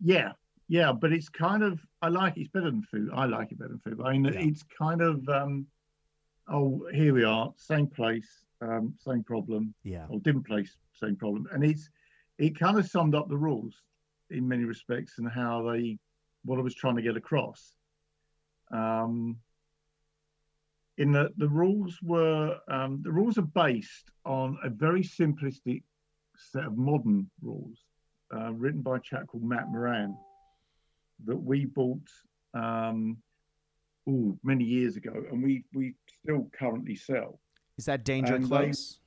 [SPEAKER 2] Yeah, yeah, but it's kind of I like. It's better than food. I like it better than food. I mean, yeah. it's kind of um, oh, here we are, same place, um, same problem.
[SPEAKER 1] Yeah.
[SPEAKER 2] Or different place, same problem, and it's it kind of summed up the rules in many respects and how they what I was trying to get across. Um, in that the rules were um, the rules are based on a very simplistic set of modern rules uh, written by a chap called Matt Moran that we bought um, ooh, many years ago, and we we still currently sell.
[SPEAKER 1] Is that Danger and Close?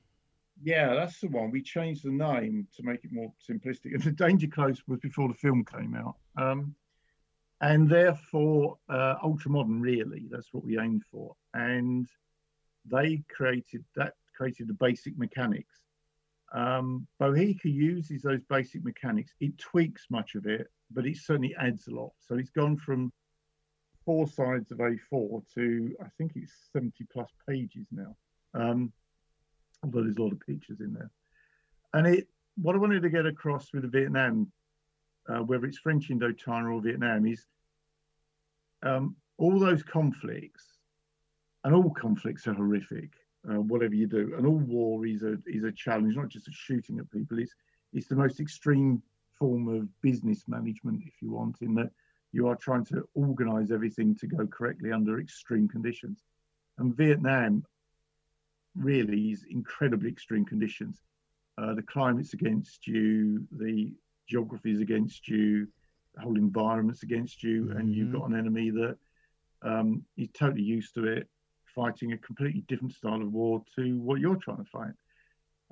[SPEAKER 2] They, yeah, that's the one. We changed the name to make it more simplistic. And the Danger Close was before the film came out. Um, and therefore uh, ultra modern really that's what we aimed for. And they created that created the basic mechanics. Um, bohica uses those basic mechanics. It tweaks much of it but it certainly adds a lot. So it's gone from four sides of a4 to i think it's 70 plus pages now. Um, although there's a lot of pictures in there. And it what i wanted to get across with the vietnam uh, whether it's French Indochina or Vietnam, is um, all those conflicts, and all conflicts are horrific, uh, whatever you do, and all war is a is a challenge, not just a shooting at people. It's it's the most extreme form of business management, if you want, in that you are trying to organize everything to go correctly under extreme conditions. And Vietnam really is incredibly extreme conditions. Uh, the climate's against you, the geography is against you, the whole environment's against you, mm-hmm. and you've mm-hmm. got an enemy that um, is totally used to it, fighting a completely different style of war to what you're trying to fight.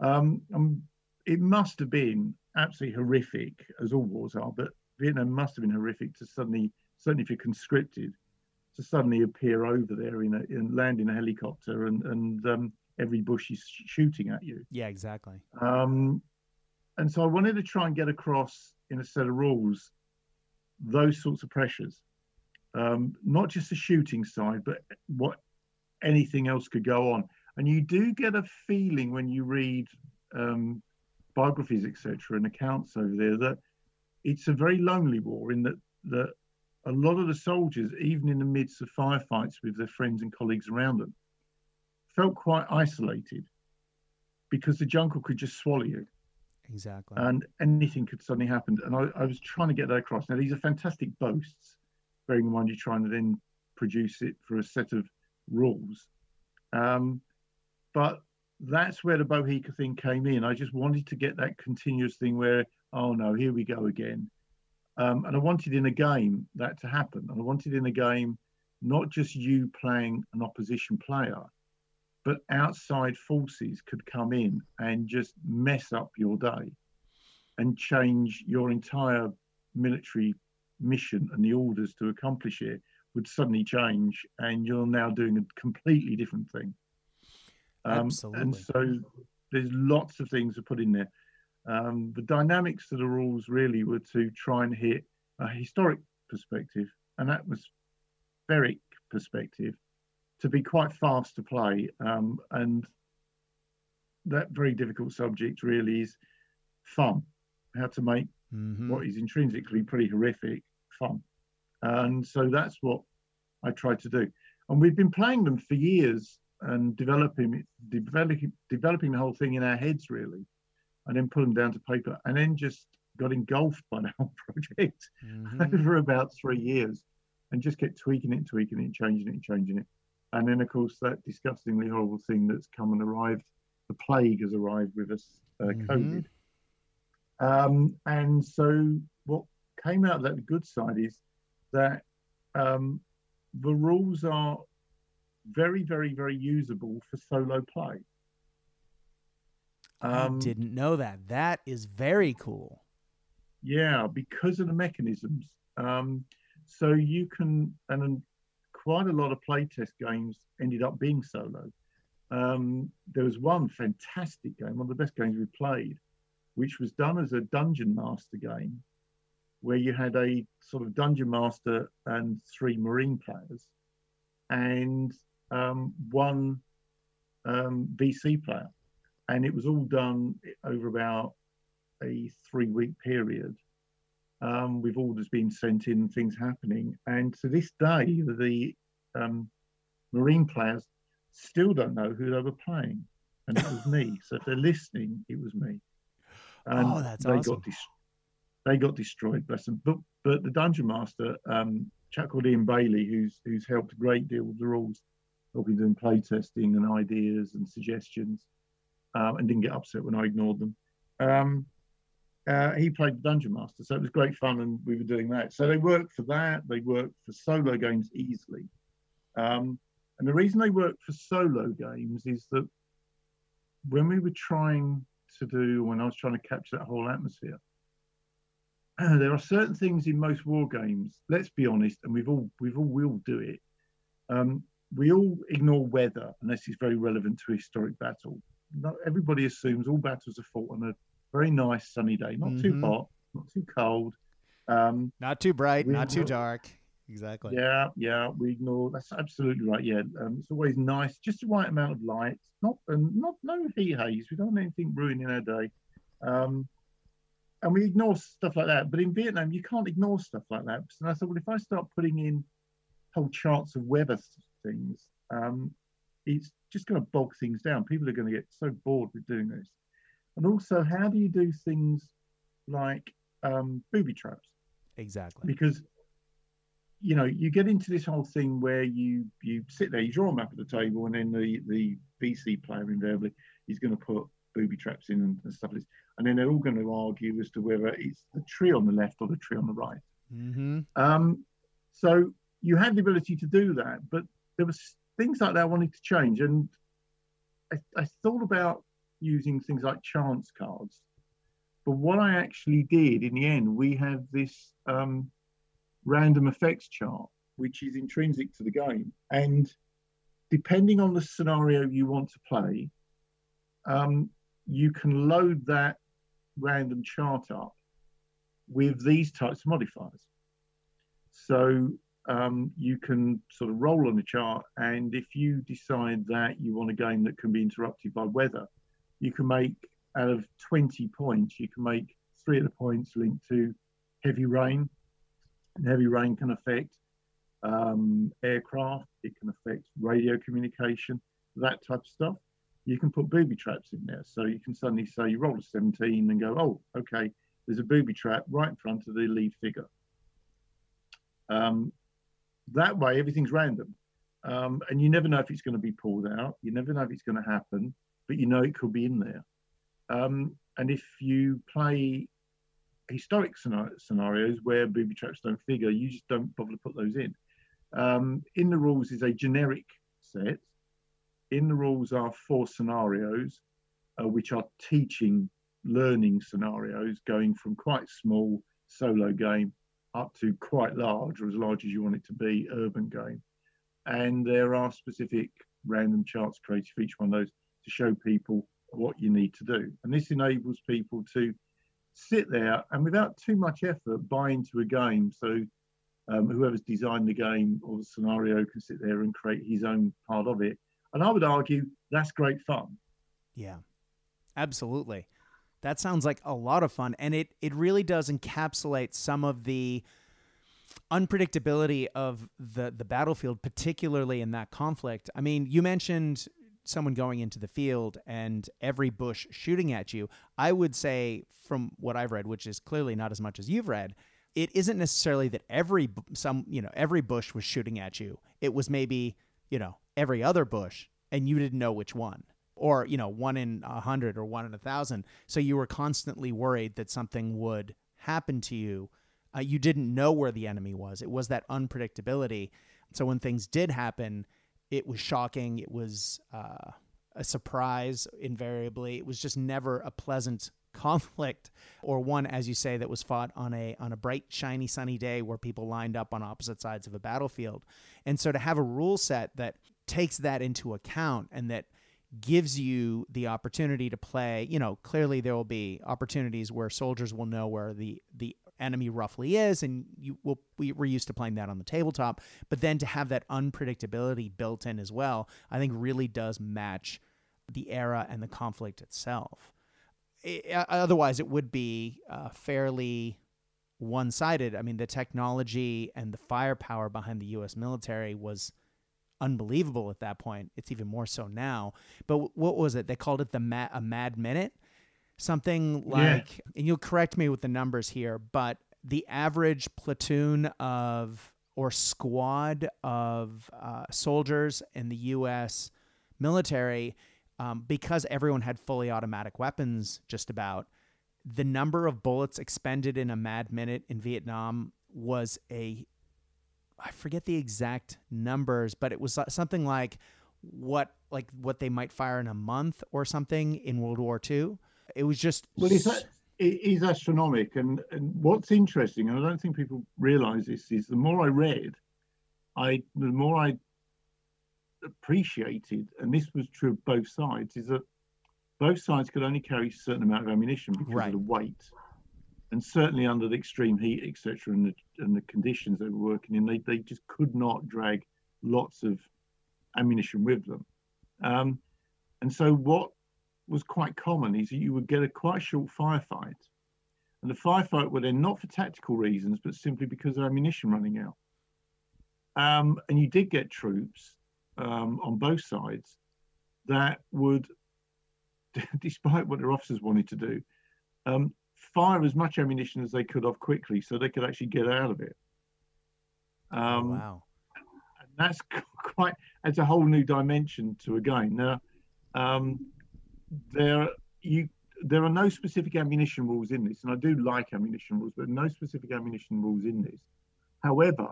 [SPEAKER 2] Um, um, it must have been absolutely horrific, as all wars are, but Vietnam must have been horrific to suddenly, certainly if you're conscripted, to suddenly appear over there in a in, land in a helicopter and and um, every bush is shooting at you.
[SPEAKER 1] Yeah, exactly.
[SPEAKER 2] Um, and so I wanted to try and get across in a set of rules those sorts of pressures, um, not just the shooting side, but what anything else could go on. And you do get a feeling when you read um, biographies, etc., and accounts over there that it's a very lonely war in that that a lot of the soldiers, even in the midst of firefights with their friends and colleagues around them, felt quite isolated because the jungle could just swallow you.
[SPEAKER 1] Exactly.
[SPEAKER 2] And anything could suddenly happen. And I, I, was trying to get that across. Now, these are fantastic boasts, bearing in mind you're trying to then produce it for a set of rules. Um, but that's where the Bohica thing came in. I just wanted to get that continuous thing where, oh no, here we go again. Um, and I wanted in a game that to happen. And I wanted in a game not just you playing an opposition player, but outside forces could come in and just mess up your day and change your entire military mission and the orders to accomplish it would suddenly change and you're now doing a completely different thing
[SPEAKER 1] um, Absolutely.
[SPEAKER 2] and so there's lots of things to put in there Um, the dynamics of the rules really were to try and hit a historic perspective, an atmospheric perspective, to be quite fast to play. Um, and that very difficult subject really is fun, how to make mm-hmm. what is intrinsically pretty horrific fun. And so that's what I tried to do. And we've been playing them for years and developing developing developing the whole thing in our heads really, and then put them down to paper, and then just got engulfed by the whole project mm-hmm. over about three years, and just kept tweaking it, tweaking it, changing it, changing it, and then of course that disgustingly horrible thing that's come and arrived, the plague has arrived with us, uh, mm-hmm. COVID. Um, and so what came out of that, the good side is that um, the rules are very, very, very usable for solo play.
[SPEAKER 1] Um, I didn't know that. That is very cool.
[SPEAKER 2] Yeah, because of the mechanisms. Um, so you can, and quite a lot of playtest games ended up being solo. Um, there was one fantastic game, one of the best games we played, which was done as a dungeon master game, where you had a sort of dungeon master and three marine players, and um, one um, VC player, and it was all done over about a three-week period. Um, with orders being sent in, things happening, and to this day, the um, marine players still don't know who they were playing, and it was me. So if they're listening, it was me.
[SPEAKER 1] And oh, that's
[SPEAKER 2] they
[SPEAKER 1] awesome.
[SPEAKER 2] Got dis- they got destroyed, bless them. But but the dungeon master, um, chap called Ian Bailey, who's who's helped a great deal with the rules, helping them play testing and ideas and suggestions, um, and didn't get upset when I ignored them. Uh, he played the dungeon master, so it was great fun, and we were doing that. So they worked for that. They worked for solo games easily, um, and the reason they work for solo games is that when we were trying to do, when I was trying to capture that whole atmosphere, there are certain things in most war games. Let's be honest, and we've all we've all will do it. Um, we all ignore weather unless it's very relevant to a historic battle. Not everybody assumes all battles are fought on a very nice sunny day, not mm-hmm. too hot, not too cold, um,
[SPEAKER 1] not too bright, not too dark. Exactly.
[SPEAKER 2] Yeah, yeah. We ignore. That's absolutely right. Yeah, um, it's always nice, just the right amount of light. Not and not no heat haze. We don't want anything ruining our day. Um, and we ignore stuff like that. But in Vietnam, you can't ignore stuff like that. And I thought, well, if I start putting in whole charts of weather things, um, it's just going to bog things down. People are going to get so bored with doing this. And also, how do you do things like um, booby traps?
[SPEAKER 1] Exactly.
[SPEAKER 2] Because you know, you get into this whole thing where you you sit there, you draw a map at the table, and then the the VC player invariably is going to put booby traps in and, and stuff like this, and then they're all going to argue as to whether it's the tree on the left or the tree on the right.
[SPEAKER 1] Mm-hmm.
[SPEAKER 2] Um, so you had the ability to do that, but there was things like that I wanted to change, and I, I thought about using things like chance cards. But what I actually did in the end, we have this um, random effects chart, which is intrinsic to the game. And depending on the scenario you want to play, um, you can load that random chart up with these types of modifiers. So um, you can sort of roll on the chart, and if you decide that you want a game that can be interrupted by weather, you can make out of 20 points, you can make three of the points linked to heavy rain, And heavy rain can affect um, aircraft, it can affect radio communication, that type of stuff. You can put booby traps in there. So you can suddenly say you roll a 17 and go, oh, okay, there's a booby trap right in front of the lead figure. Um, that way, everything's random. Um, and you never know if it's going to be pulled out. You never know if it's going to happen, but you know it could be in there. Um, and if you play historic scenarios where booby traps don't figure, you just don't bother to put those in. Um, in the rules is a generic set. In the rules are four scenarios, uh, which are teaching learning scenarios, going from quite small solo game up to quite large, or as large as you want it to be, urban game. And there are specific random charts created for each one of those to show people what you need to do. And this enables people to sit there and without too much effort buy into a game. So um, whoever's designed the game or the scenario can sit there and create his own part of it. And I would argue that's great fun.
[SPEAKER 1] Yeah, absolutely. That sounds like a lot of fun, and it it really does encapsulate some of the unpredictability of the the battlefield, particularly in that conflict. I mean, you mentioned someone going into the field and every bush shooting at you. I would say, from what I've read, which is clearly not as much as you've read, it isn't necessarily that every some you know every bush was shooting at you. It was maybe you know every other bush, and you didn't know which one or you know one in a hundred or one in a thousand so you were constantly worried that something would happen to you uh, you didn't know where the enemy was it was that unpredictability so when things did happen it was shocking it was uh, a surprise invariably it was just never a pleasant conflict or one as you say that was fought on a on a bright shiny sunny day where people lined up on opposite sides of a battlefield. And so to have a rule set that takes that into account and that gives you the opportunity to play you know clearly there will be opportunities where soldiers will know where the the enemy roughly is and you will we, we're used to playing that on the tabletop but then to have that unpredictability built in as well i think really does match the era and the conflict itself it, otherwise it would be uh, fairly one-sided i mean the technology and the firepower behind the us military was unbelievable at that point. It's even more so now. But what was it? They called it the mad, a mad minute, something like. Yeah. And you'll correct me with the numbers here, but the average platoon of or squad of uh, soldiers in the U.S. military, um, because everyone had fully automatic weapons, just about. The number of bullets expended in a mad minute in Vietnam was a I forget the exact numbers, but it was something like what like what they might fire in a month or something in World War II. It was just
[SPEAKER 2] well, it's it is astronomical, and and what's interesting, and I don't think people realise this, is the more I read, I the more I appreciated, and this was true of both sides, is that both sides could only carry a certain amount of ammunition because right. of the weight and certainly under the extreme heat, etc., and the and the conditions they were working in, they they just could not drag lots of ammunition with them. Um, and so what was quite common is that you would get a quite short firefight, and the firefight would end not for tactical reasons, but simply because of ammunition running out. Um, and you did get troops um, on both sides that would, despite what their officers wanted to do, um, fire as much ammunition as they could off quickly so they could actually get out of it.
[SPEAKER 1] Oh, um, wow.
[SPEAKER 2] And that's quite, it's a whole new dimension to a game. Now, um, there, you, there are no specific ammunition rules in this, and I do like ammunition rules, but no specific ammunition rules in this. However,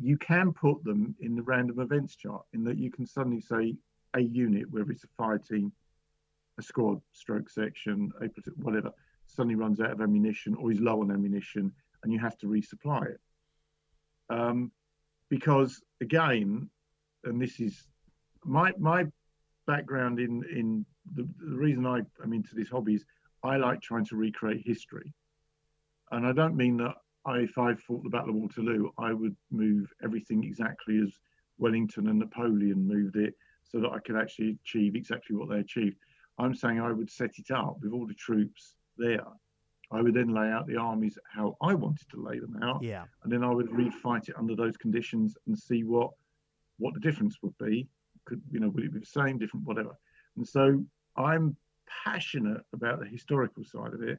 [SPEAKER 2] you can put them in the random events chart in that you can suddenly say a unit, whether it's a fire team, a squad, stroke section, a whatever, suddenly runs out of ammunition or is low on ammunition and you have to resupply it. Um, because again, and this is my my background in in the, the reason I am into this hobby is I like trying to recreate history, and I don't mean that I, if I fought the Battle of Waterloo, I would move everything exactly as Wellington and Napoleon moved it, so that I could actually achieve exactly what they achieved. I'm saying I would set it up with all the troops there. I would then lay out the armies how I wanted to lay them out.
[SPEAKER 1] Yeah.
[SPEAKER 2] And then I would refight it under those conditions and see what what the difference would be. Could you know, would it be the same, different, whatever? And so I'm passionate about the historical side of it.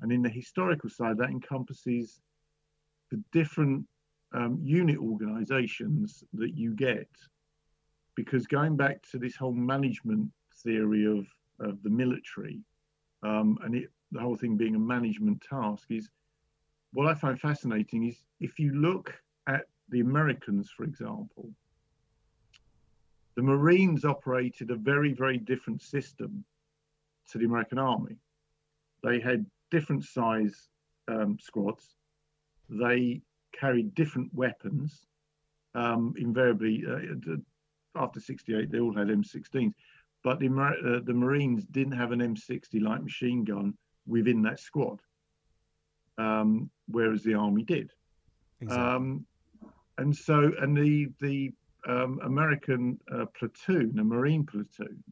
[SPEAKER 2] And in the historical side, that encompasses the different um, unit organizations that you get. Because going back to this whole management theory of, of the military, um, and it the whole thing being a management task is what I find fascinating is if you look at the Americans, for example, the Marines operated a very, very different system to the American Army. They had different size um, squads. They carried different weapons. Um, invariably, uh, after 68, they all had M16s. but the uh, the Marines didn't have an M60 light machine gun within that squad, um, whereas the Army did. Exactly. Um, and so, and the the um, American uh, platoon, a Marine platoon,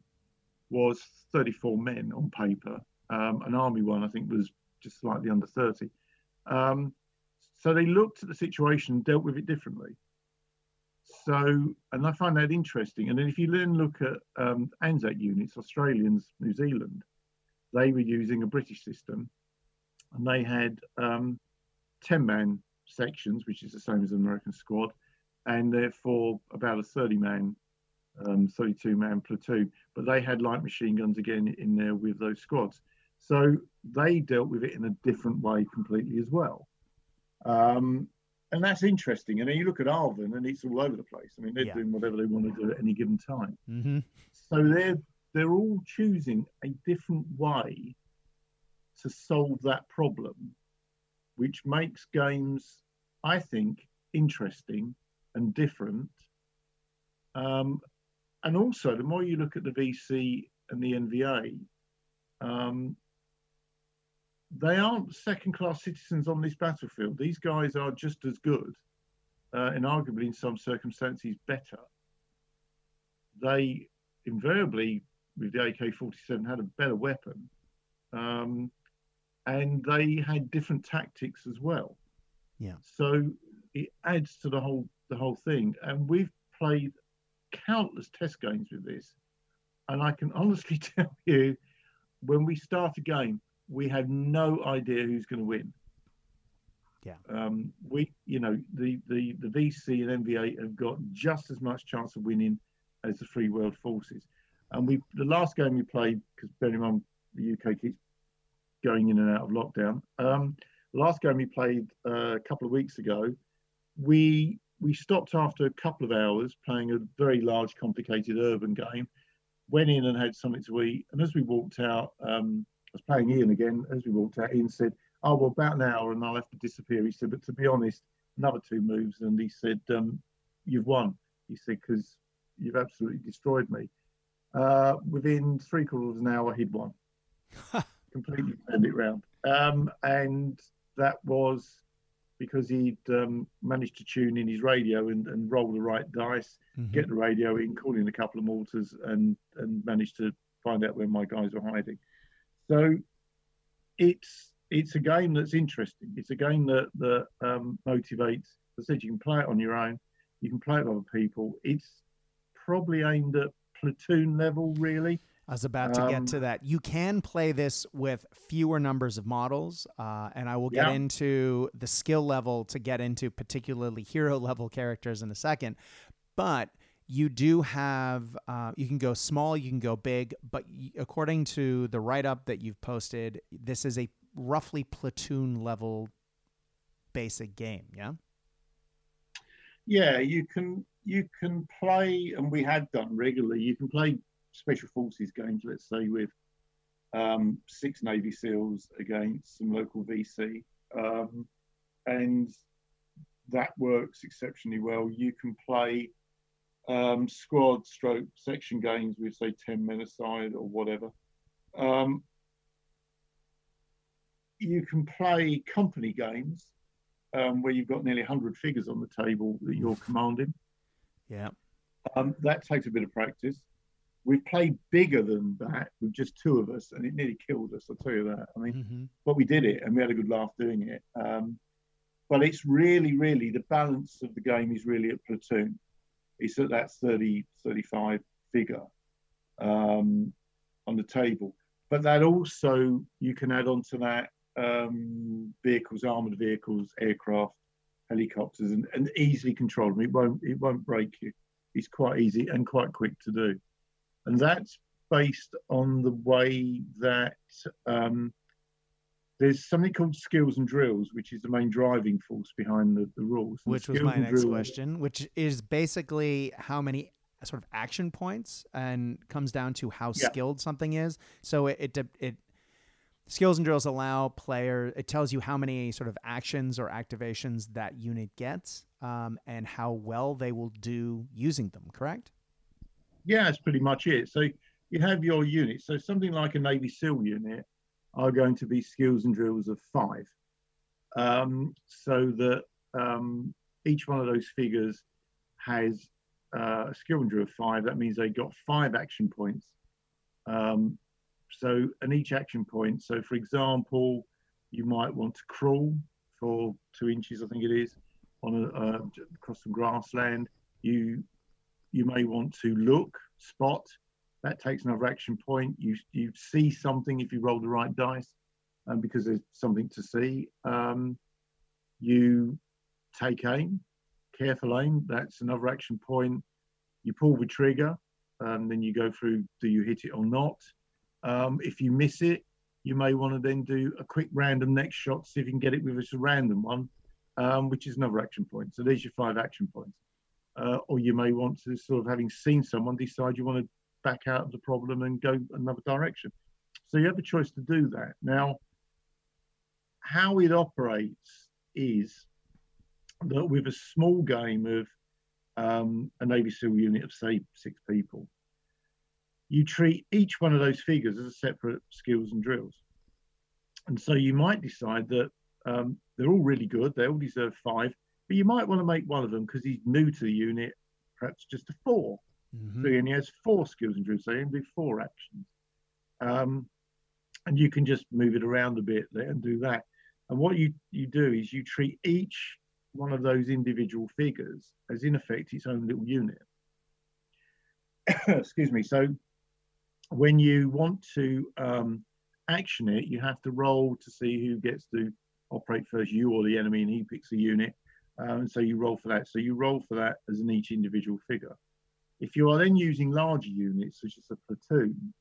[SPEAKER 2] was 34 men on paper. Um, an Army one, I think, was just slightly under 30. Um, so they looked at the situation and dealt with it differently. So, and I find that interesting. And then if you then look at um, ANZAC units, Australians, New Zealand, they were using a British system and they had um, 10 man sections, which is the same as an American squad, and therefore about a 30 man, um, 32 man platoon. But they had light machine guns again in there with those squads. So they dealt with it in a different way completely as well. Um, and that's interesting. And then you look at ARVN and it's all over the place. I mean, they're yeah. doing whatever they want to do at any given time. Mm-hmm. So they're they're all choosing a different way to solve that problem, which makes games, I think, interesting and different. Um, and also, the more you look at the VC and the NVA, um, they aren't second class citizens on this battlefield. These guys are just as good, uh, and arguably in some circumstances better. They invariably, with the AK 47, had a better weapon. Um, and they had different tactics as well.
[SPEAKER 1] Yeah.
[SPEAKER 2] So it adds to the whole the whole thing. And we've played countless test games with this. And I can honestly tell you, when we start a game, we have no idea who's going to win.
[SPEAKER 1] Yeah.
[SPEAKER 2] Um, we, you know, the, the, the VC and NVA have got just as much chance of winning as the Free World Forces. And we, the last game we played, because bearing in mind the UK keeps going in and out of lockdown. Um, the last game we played uh, a couple of weeks ago, we we stopped after a couple of hours playing a very large, complicated urban game. Went in and had something to eat, and as we walked out, um, I was playing Ian again. As we walked out, Ian said, "Oh well, about an hour, and I'll have to disappear." He said, "But to be honest, another two moves," and he said, um, "You've won." He said, "Because you've absolutely destroyed me." Uh, within three quarters of an hour, he'd won. Completely turned it round, um, and that was because he'd um, managed to tune in his radio and, and roll the right dice, mm-hmm. get the radio in, call in a couple of mortars, and and managed to find out where my guys were hiding. So it's it's a game that's interesting. It's a game that that um, motivates. I said, you can play it on your own. You can play it with other people. It's probably aimed at platoon level, really.
[SPEAKER 1] I was about to um, get to um, that. You can play this with fewer numbers of models, uh, and I will get yeah. into the skill level to get into particularly hero level characters in a second. But you do have uh, you can go small you can go big but according to the write-up that you've posted this is a roughly platoon level basic game yeah
[SPEAKER 2] yeah you can you can play and we had done regularly you can play special forces games let's say with um, six navy seals against some local vc um, and that works exceptionally well you can play um, squad stroke section games with say 10 men aside or whatever. Um, you can play company games um, where you've got nearly 100 figures on the table that you're commanding.
[SPEAKER 1] Yeah.
[SPEAKER 2] Um, that takes a bit of practice. We've played bigger than that with just two of us, and it nearly killed us. I'll tell you that. I mean, mm-hmm. but we did it, and we had a good laugh doing it. Um, but it's really, really the balance of the game is really at platoon it's at that 30, 35 figure um, on the table. But that also, you can add on to that um, vehicles, armored vehicles, aircraft, helicopters, and, and easily control them. It won't, it won't break you. It's quite easy and quite quick to do. And that's based on the way that um, there's something called skills and drills, which is the main driving force behind the, the rules.
[SPEAKER 1] And which
[SPEAKER 2] the
[SPEAKER 1] was my next question, which is basically how many sort of action points and comes down to how yeah. skilled something is. So it, it, it skills and drills allow player it tells you how many sort of actions or activations that unit gets um, and how well they will do using them correct
[SPEAKER 2] yeah that's pretty much it so you have your units. So something like a Navy SEAL unit are going to be skills and drills of five. Um, so that um, each one of those figures has uh, a skill and drill of five. That means they got five action points. Um, so, and each action point. So, for example, you might want to crawl for two inches, I think it is, on a, uh, across some grassland. You you may want to look, spot. That takes another action point. You you see something if you roll the right dice, um, because there's something to see. Um, you take aim, careful aim. That's another action point. You pull the trigger, and then you go through. Do you hit it or not? Um, if you miss it, you may want to then do a quick random next shot, see if you can get it with a random one, um, which is another action point. So there's your five action points. Uh, or you may want to sort of having seen someone decide you want to back out of the problem and go another direction. So you have a choice to do that. Now, how it operates is that with a small game of um, a Navy SEAL unit of say six people, you treat each one of those figures as a separate skills and drills. And so you might decide that um, they're all really good, they all deserve five, but you might want to make one of them because he's new to the unit, perhaps just a 4 mm-hmm. So he has four skills and drills, so he can do four actions. Um, and you can just move it around a bit there and do that. And what you, you do is you treat each one of those individual figures as in effect its own little unit. Excuse me. So when you want to um, action it, you have to roll to see who gets to operate first, you or the enemy, and he picks a unit. Um, so you roll for that. So you roll for that as an each individual figure. If you are then using larger units, such as a platoon,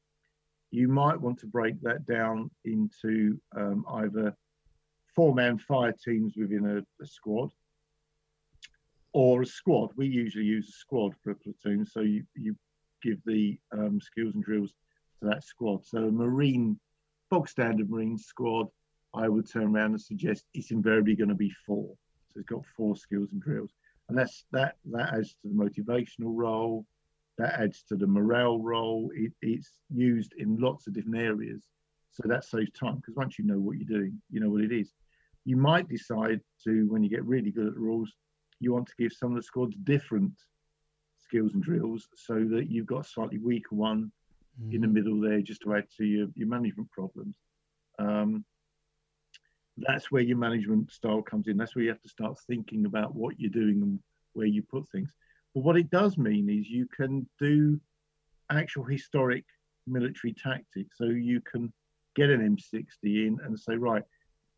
[SPEAKER 2] you might want to break that down into um, either four-man fire teams within a, a, squad or a squad. We usually use a squad for a platoon. So you, you give the um, skills and drills to that squad. So a Marine, bog standard Marine squad, I would turn around and suggest it's invariably going to be four. So it's got four skills and drills. And that's that that adds to the motivational role, that adds to the morale role. It, it's used in lots of different areas. So that saves time because once you know what you're doing, you know what it is. You might decide to, when you get really good at the rules, you want to give some of the squads different skills and drills so that you've got a slightly weaker one mm. in the mm. middle there just to add to your, your management problems. Um, that's where your management style comes in. That's where you have to start thinking about what you're doing and where you put things. But what it does mean is you can do actual historic military tactics. So you can get an M60 in and say, right,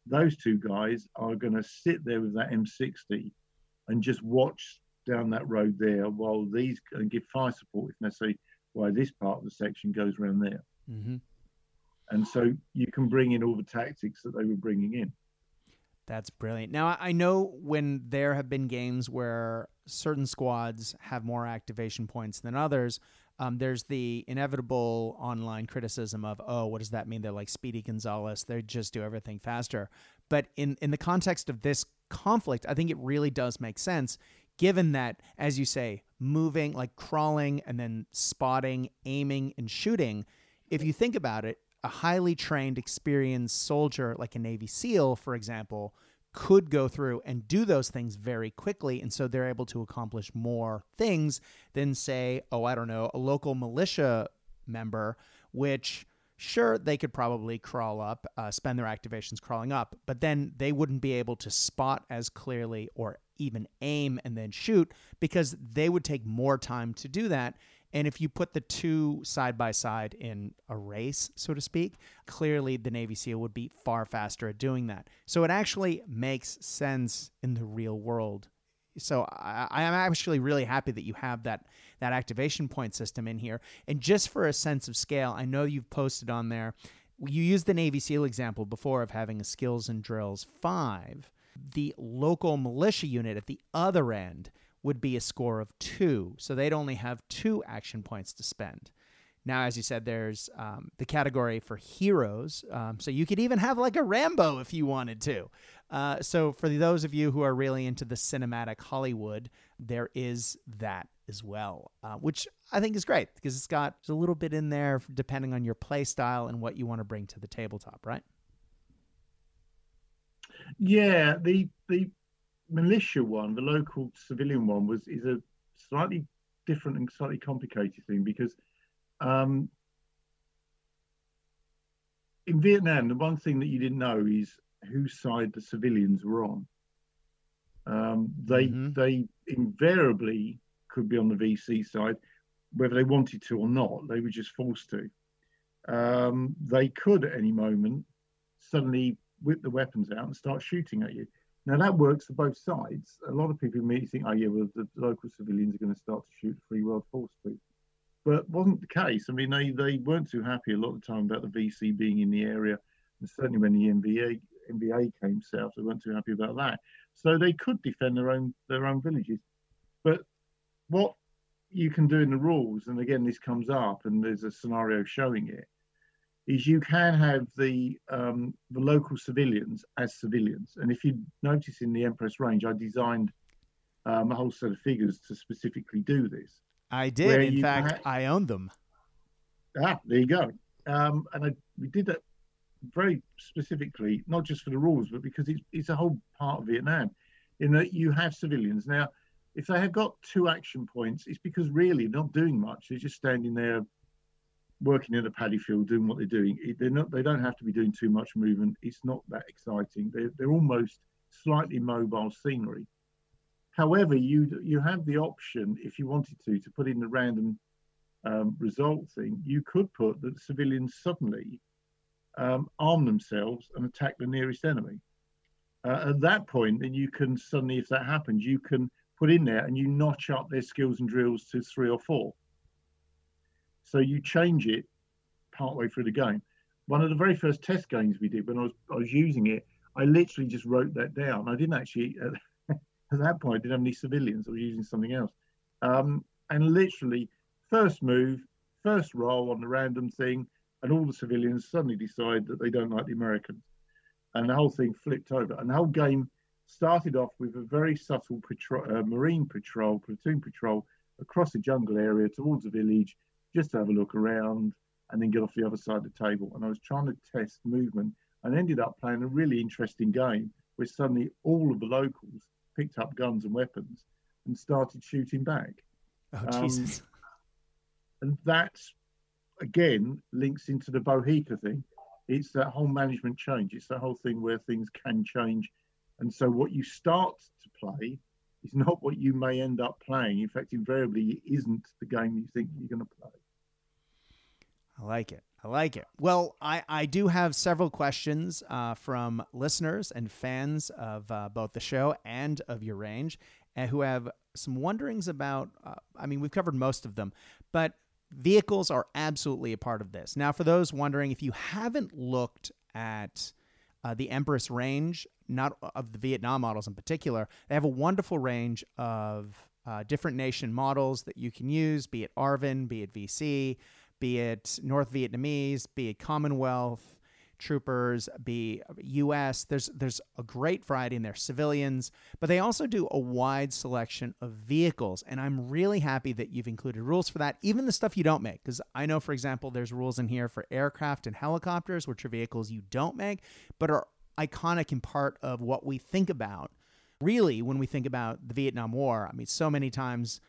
[SPEAKER 2] those two guys are going to sit there with that M60 and just watch down that road there while these and give fire support if necessary why this part of the section goes around there mm-hmm. And so you can bring in all the tactics that they were bringing in
[SPEAKER 1] that's brilliant now i know when there have been games where certain squads have more activation points than others um, there's the inevitable online criticism of, oh, what does that mean? They're like Speedy Gonzales. They just do everything faster. But in, in the context of this conflict, I think it really does make sense given that, as you say, moving, like crawling and then spotting, aiming, and shooting, if you think about it, a highly trained, experienced soldier like a Navy SEAL, for example, could go through and do those things very quickly. And so they're able to accomplish more things than, say, oh, I don't know, a local militia member, which sure they could probably crawl up uh, spend their activations crawling up but then they wouldn't be able to spot as clearly or even aim and then shoot because they would take more time to do that. And if you put the two side by side in a race, so to speak, clearly the Navy SEAL would be far faster at doing that. So it actually makes sense in the real world. So I, I am actually really happy that you have that that activation point system in here. And just for a sense of scale, I know you've posted on there. You used the Navy SEAL example before of having a skills and drills five the local militia unit at the other end would be a score of two. So they'd only have two action points to spend. Now, as you said, there's um, the category for heroes. Um, so you could even have like a Rambo if you wanted to. Uh, so for those of you who are really into the cinematic Hollywood, there is that as well, uh, which I think is great because it's got a little bit in there depending on your play style and what you want to bring to the tabletop, right?
[SPEAKER 2] Yeah, the the militia one, the local civilian one, was is a slightly different and slightly complicated thing because um, in Vietnam, the one thing that you didn't know is whose side the civilians were on. Um, they mm-hmm. they invariably could be on the VC side, whether they wanted to or not. They were just forced to. Um, they could at any moment suddenly whip the weapons out and start shooting at you. Now that works for both sides. A lot of people immediately think, oh yeah, well the local civilians are going to start to shoot free world force. But wasn't the case. I mean, they, they weren't too happy a lot of the time about the VC being in the area, and certainly when the NVA NVA came south, they weren't too happy about that. So they could defend their own their own villages. But what you can do in the rules, and again this comes up, and there's a scenario showing it, is you can have the um, the local civilians as civilians. And if you notice in the Empress range, I designed um, a whole set of figures to specifically do this.
[SPEAKER 1] I did. In fact, I owned them.
[SPEAKER 2] Ah, there you go. Um, and I, we did that very specifically, not just for the rules, but because it's, it's a whole part of Vietnam, in that you have civilians. Now, if they have got two action points, it's because really they're not doing much. They're just standing there working in a paddy field, doing what they're doing. They're not. They don't have to be doing too much movement. It's not that exciting. They're they're almost slightly mobile scenery. However, you you have the option if you wanted to to put in the random um, result thing. You could put that civilians suddenly um, arm themselves and attack the nearest enemy. Uh, at that point, then you can suddenly, if that happens, you can put in there and you notch up their skills and drills to three or four. So you change it partway through the game. One of the very first test games we did when I was I was using it, I literally just wrote that down. I didn't actually at, at that point I didn't have any civilians. I was using something else, um, and literally first move, first roll on the random thing, and all the civilians suddenly decide that they don't like the Americans, and the whole thing flipped over. And the whole game started off with a very subtle patrol, uh, marine patrol, platoon patrol across the jungle area towards the village just to have a look around and then get off the other side of the table. And I was trying to test movement and ended up playing a really interesting game where suddenly all of the locals picked up guns and weapons and started shooting back.
[SPEAKER 1] Oh, um, Jesus.
[SPEAKER 2] And that's, again, links into the Bohica thing. It's that whole management change. It's that whole thing where things can change. And so what you start to play is not what you may end up playing. In fact, invariably, it isn't the game you think you're going to play.
[SPEAKER 1] I like it. I like it. Well, I, I do have several questions uh, from listeners and fans of uh, both the show and of your range, who have some wonderings about. Uh, I mean, we've covered most of them, but vehicles are absolutely a part of this. Now, for those wondering, if you haven't looked at uh, the Empress range, not of the Vietnam models in particular, they have a wonderful range of uh, different nation models that you can use, be it ARVN, be it VC, be it North Vietnamese, be it Commonwealth troopers, be U.S. There's there's a great variety in there, civilians, but they also do a wide selection of vehicles, and I'm really happy that you've included rules for that, even the stuff you don't make, because I know, for example, there's rules in here for aircraft and helicopters, which are vehicles you don't make, but are iconic and part of what we think about. Really, when we think about the Vietnam War, I mean, so many times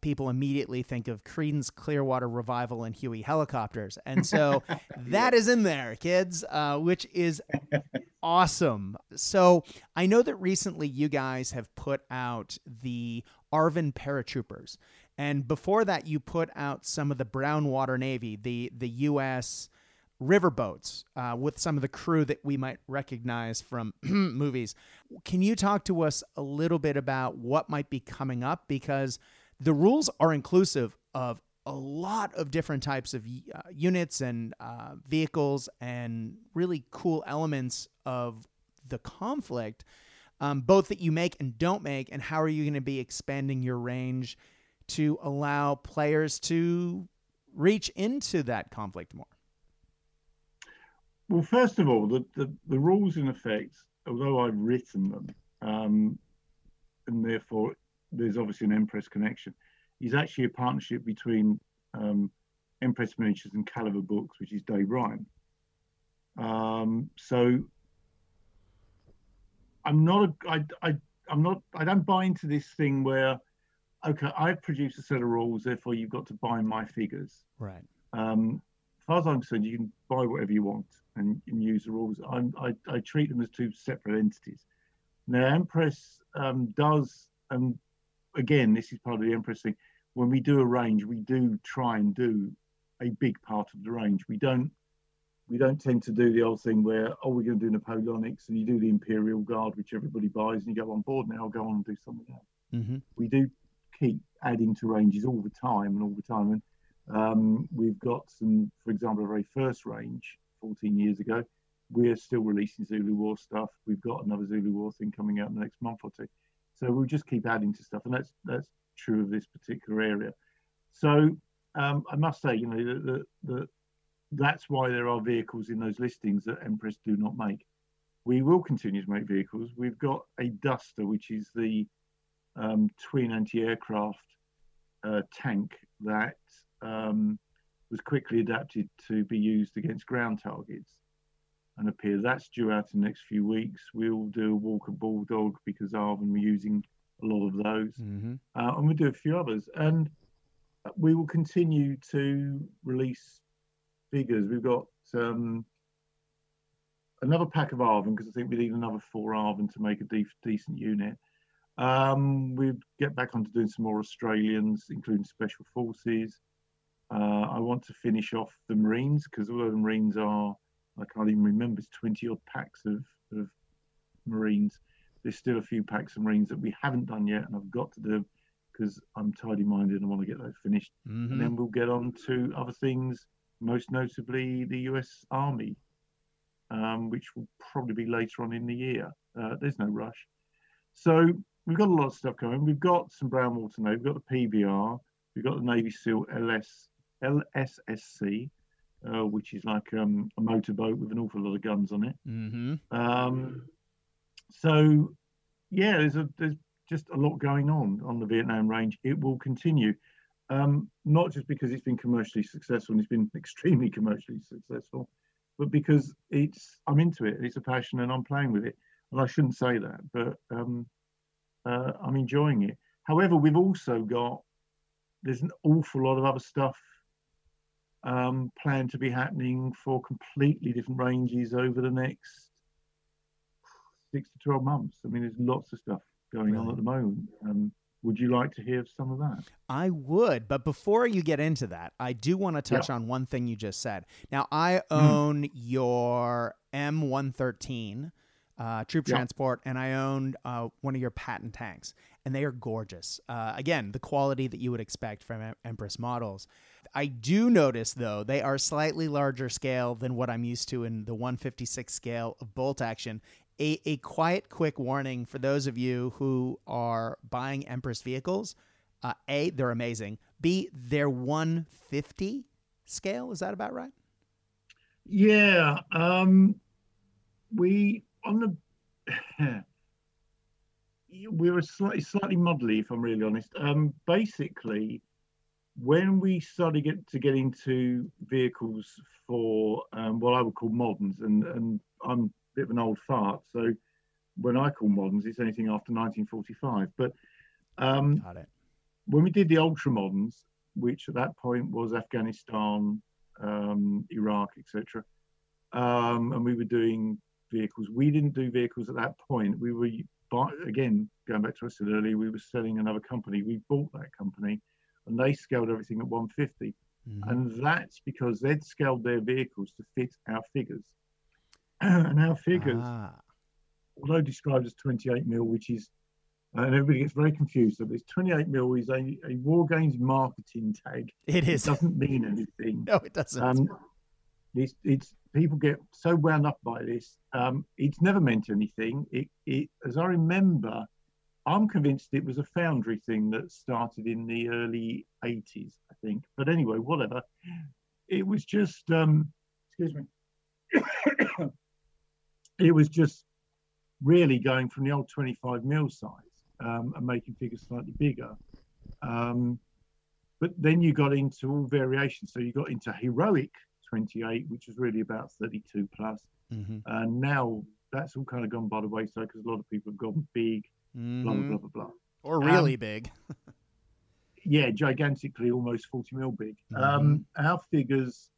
[SPEAKER 1] people immediately think of Creedence Clearwater Revival and Huey helicopters. And so that is in there, kids, uh, which is awesome. So I know that recently you guys have put out the ARVN paratroopers. And before that, you put out some of the Brown Water Navy, the, the U.S. riverboats uh, with some of the crew that we might recognize from movies. Can you talk to us a little bit about what might be coming up? Because the rules are inclusive of a lot of different types of uh, units and uh, vehicles and really cool elements of the conflict, um, both that you make and don't make, and how are you going to be expanding your range to allow players to reach into that conflict more?
[SPEAKER 2] Well, first of all, the, the, the rules in effect, although I've written them, um, and therefore there's obviously an Empress connection. is actually a partnership between um, Empress Miniatures and Caliver Books, which is Dave Ryan. Um, so I'm not a, I, I, I'm not, I don't buy into this thing where, okay, I've produced a set of rules, therefore you've got to buy my figures.
[SPEAKER 1] Right.
[SPEAKER 2] Um, as far as I'm concerned, you can buy whatever you want and, and use the rules. I'm, I, I treat them as two separate entities. Now, Empress um, does, and again, this is part of the Empress thing. When we do a range, we do try and do a big part of the range. We don't we don't tend to do the old thing where oh we're going to do Napoleonics and you do the Imperial Guard, which everybody buys, and you go on board now. I'll go on and do something else.
[SPEAKER 1] Mm-hmm.
[SPEAKER 2] We do keep adding to ranges all the time and all the time. And um, we've got some, for example, a very first range 14 years ago. We're still releasing Zulu War stuff. We've got another Zulu War thing coming out in the next month or two. So we'll just keep adding to stuff, and that's that's true of this particular area. So um, I must say, you know, the, the, that's why there are vehicles in those listings that Empress do not make. We will continue to make vehicles. We've got a Duster, which is the um, twin anti-aircraft uh, tank that um, was quickly adapted to be used against ground targets and appear. that's due out in the next few weeks. We'll do a Walker Bulldog because ARVN we're using a lot of those,
[SPEAKER 1] Mm-hmm.
[SPEAKER 2] uh, and we'll do a few others. And we will continue to release figures. We've got um, another pack of ARVN because I think we need another four ARVN to make a de- decent unit. Um, we get back onto doing some more Australians, including Special Forces. Uh, I want to finish off the Marines because although the Marines are, I can't even remember, it's 20 odd packs of, of Marines. There's still a few packs of Marines that we haven't done yet, and I've got to do because I'm tidy minded and I want to get those finished.
[SPEAKER 1] Mm-hmm.
[SPEAKER 2] And then we'll get on to other things, most notably the US Army, um, which will probably be later on in the year. Uh, there's no rush. So we've got a lot of stuff going. We've got some Brown Water now, we've got the PBR, we've got the Navy SEAL LS, LSSC, uh, which is like um, a motorboat with an awful lot of guns on it.
[SPEAKER 1] Mm-hmm.
[SPEAKER 2] Um, so, yeah, there's a there's just a lot going on on the Vietnam range. It will continue, um, not just because it's been commercially successful and it's been extremely commercially successful, but because it's I'm into it. It's a passion and I'm playing with it. And I shouldn't say that, but um, uh, I'm enjoying it. However, we've also got there's an awful lot of other stuff um, planned to be happening for completely different ranges over the next six to 12 months. I mean, there's lots of stuff going on at the moment. Um, would you like to hear some of that?
[SPEAKER 1] I would, but before you get into that, I do want to touch on one thing you just said. Now, I own your M113 uh, troop
[SPEAKER 2] Yeah.
[SPEAKER 1] transport, and I own uh, one of your Patton tanks, and they are gorgeous. Uh, again, the quality that you would expect from Em- Empress models. I do notice, though, they are slightly larger scale than what I'm used to in the 156 scale of bolt action. A, a quiet, quick warning for those of you who are buying Empress vehicles. Uh, a, they're amazing. B, they're 150 scale. Is that about right?
[SPEAKER 2] Yeah, um, we on the we were slightly slightly muddly, if I'm really honest. Um, basically, when we started get to get into vehicles for um, what I would call moderns, and and I'm a bit of an old fart, so when I call moderns, it's anything after 1945. But um, when we did the ultra moderns, which at that point was Afghanistan, um, Iraq, etc., um, and we were doing vehicles. We didn't do vehicles at that point. We were buy, again going back to what I said earlier. We were selling another company. We bought that company, and they scaled everything at 150,
[SPEAKER 1] Mhm.
[SPEAKER 2] and that's because they'd scaled their vehicles to fit our figures. and our figures
[SPEAKER 1] Ah,
[SPEAKER 2] although described as 28 mil, which is, and everybody gets very confused. So this 28 mil is a, a War Games marketing tag.
[SPEAKER 1] It is.
[SPEAKER 2] it doesn't mean anything.
[SPEAKER 1] No, it doesn't.
[SPEAKER 2] Um, it's, it's people get so wound up by this. Um, it's never meant anything. It, it, as I remember, I'm convinced it was a foundry thing that started in the early 80s, I think. But anyway, whatever. It was just, um, excuse me. it was just really going from the old 25 mil size um, and making figures slightly bigger. Um, but then you got into all variations. So you got into heroic 28, which was really about 32 plus.
[SPEAKER 1] Mm-hmm.
[SPEAKER 2] And now that's all kind of gone by the wayside because a lot of people have gone big,
[SPEAKER 1] Mm-hmm.
[SPEAKER 2] blah, blah, blah, blah.
[SPEAKER 1] Or really
[SPEAKER 2] Um,
[SPEAKER 1] big.
[SPEAKER 2] Yeah, gigantically, almost 40 mil big.
[SPEAKER 1] Mhm.
[SPEAKER 2] Um, our figures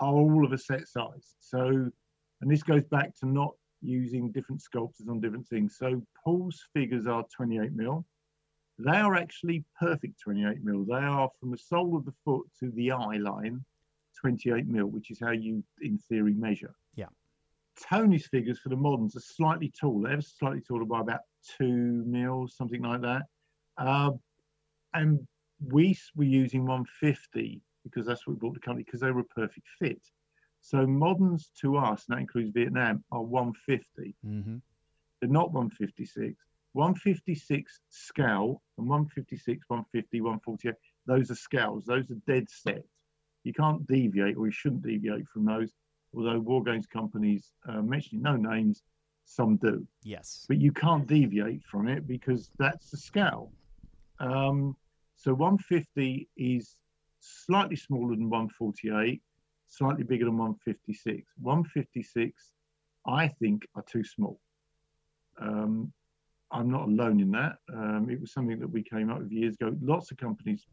[SPEAKER 2] are all of a set size. So, and this goes back to not using different sculptors on different things. So, Paul's figures are 28 mil. They are actually perfect 28 mil. They are from the sole of the foot to the eye line, 28 mil, which is how you, in theory, measure.
[SPEAKER 1] Yeah.
[SPEAKER 2] Tony's figures for the moderns are slightly taller, ever slightly taller by about two mils, something like that. Uh, and we were using 150 because that's what we bought the company because they were a perfect fit. So moderns to us, and that includes Vietnam, are 150.
[SPEAKER 1] Mm-hmm.
[SPEAKER 2] They're not 156. 156 scale and 156, 150, 148. Those are scales. Those are dead set. You can't deviate, or you shouldn't deviate from those. Although war games companies, uh, mentioning no names, some do
[SPEAKER 1] Yes.
[SPEAKER 2] but you can't deviate from it because that's the scale. Um, so 150 is slightly smaller than 148, slightly bigger than 156. 156, I think, are too small. Um, I'm not alone in that. Um, it was something that we came up with years ago. Lots of companies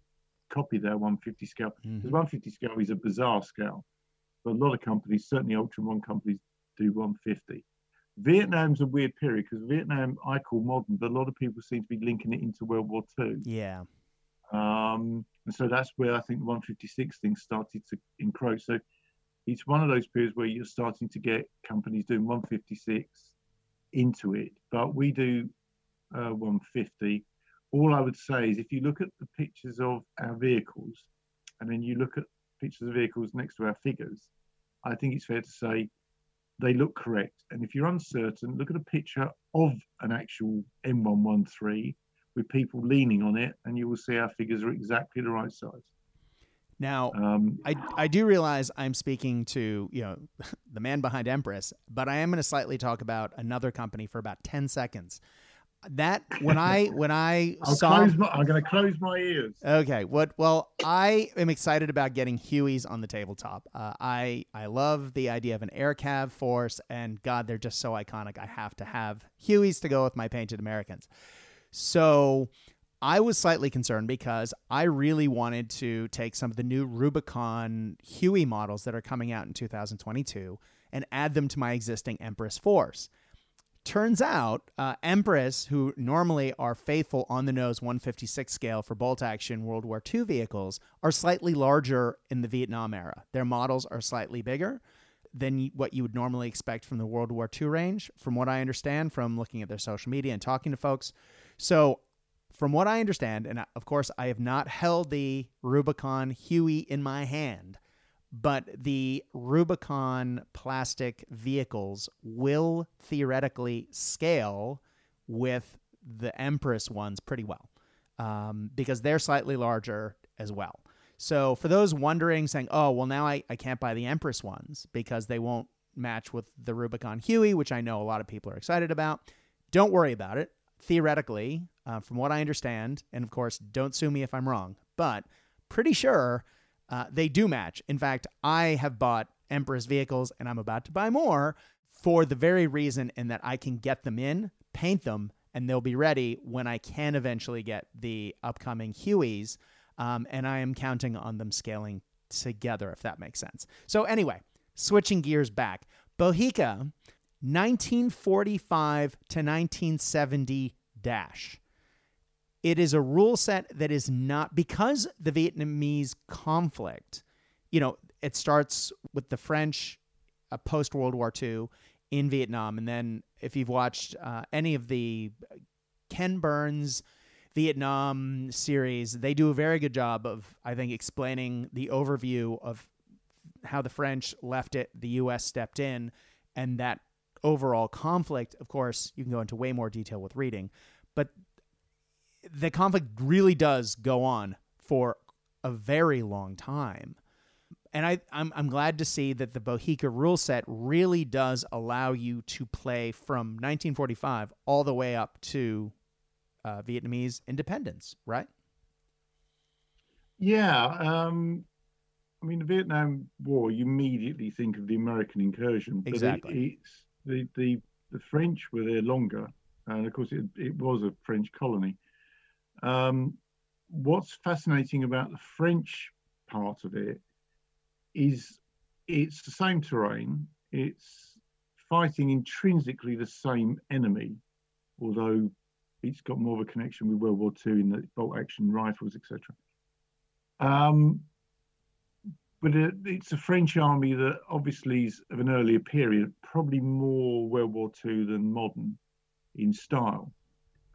[SPEAKER 2] copy their 150 scale
[SPEAKER 1] Mhm.
[SPEAKER 2] because 150 scale is a bizarre scale. But a lot of companies, certainly Ultra One companies, do 150. Vietnam's a weird period because Vietnam I call modern, but a lot of people seem to be linking it into World War Two.
[SPEAKER 1] Yeah.
[SPEAKER 2] Um, and so that's where I think the 156 thing started to encroach. So it's one of those periods where you're starting to get companies doing 156 into it, but we do uh, 150. All I would say is if you look at the pictures of our vehicles and then you look at pictures of vehicles next to our figures, I think it's fair to say they look correct. And if you're uncertain, look at a picture of an actual M113 with people leaning on it, and you will see our figures are exactly the right size.
[SPEAKER 1] Now,
[SPEAKER 2] Um,
[SPEAKER 1] I, I do realize I'm speaking to you know the man behind Empress, but I am going to slightly talk about another company for about ten seconds. That when I when I
[SPEAKER 2] I'll
[SPEAKER 1] saw
[SPEAKER 2] close my, I'm going to close my ears.
[SPEAKER 1] Okay. What? Well, I am excited about getting Huey's on the tabletop. Uh, I I love the idea of an air cav force, and God, they're just so iconic. I have to have Huey's to go with my Painted Americans. So I was slightly concerned because I really wanted to take some of the new Rubicon Huey models that are coming out in 2022 and add them to my existing Empress force. Turns out, uh, Empress, who normally are faithful on the nose 156 scale for bolt action World War II vehicles, are slightly larger in the Vietnam era. Their models are slightly bigger than what you would normally expect from the World War II range, from what I understand from looking at their social media and talking to folks. So, from what I understand, and uh, of course, I have not held the Rubicon Huey in my hand, but the Rubicon plastic vehicles will theoretically scale with the Empress ones pretty well um, because they're slightly larger as well. So, for those wondering, saying, oh, well, now I, I can't buy the Empress ones because they won't match with the Rubicon Huey, which I know a lot of people are excited about, don't worry about it. Theoretically, uh, from what I understand, and of course, don't sue me if I'm wrong, but pretty sure uh, they do match. In fact, I have bought Empress vehicles and I'm about to buy more for the very reason in that I can get them in, paint them, and they'll be ready when I can eventually get the upcoming Hueys. Um, and I am counting on them scaling together, if that makes sense. So, anyway, switching gears back, Bohica, 1945 to 1970 dash. It is a rule set that is not because the Vietnamese conflict, you know, it starts with the French uh, post World War II in Vietnam. And then if you've watched uh, any of the Ken Burns Vietnam series, they do a very good job of, I think, explaining the overview of how the French left it, the U.S. stepped in, and that overall conflict. Of course, you can go into way more detail with reading, but the conflict really does go on for a very long time. And I, I'm, I'm glad to see that the Bohica rule set really does allow you to play from 1945 all the way up to uh, Vietnamese independence, right?
[SPEAKER 2] Yeah, um, I mean the Vietnam War. You immediately think of the American incursion,
[SPEAKER 1] but exactly.
[SPEAKER 2] It, it's the, the the French were there longer, and of course it, it was a French colony. Um, what's fascinating about the French part of it is it's the same terrain. It's fighting intrinsically the same enemy, although it's got more of a connection with World War II in the bolt action rifles, etc. Um, but it, it's a French army that obviously is of an earlier period, probably more World War II than modern in style.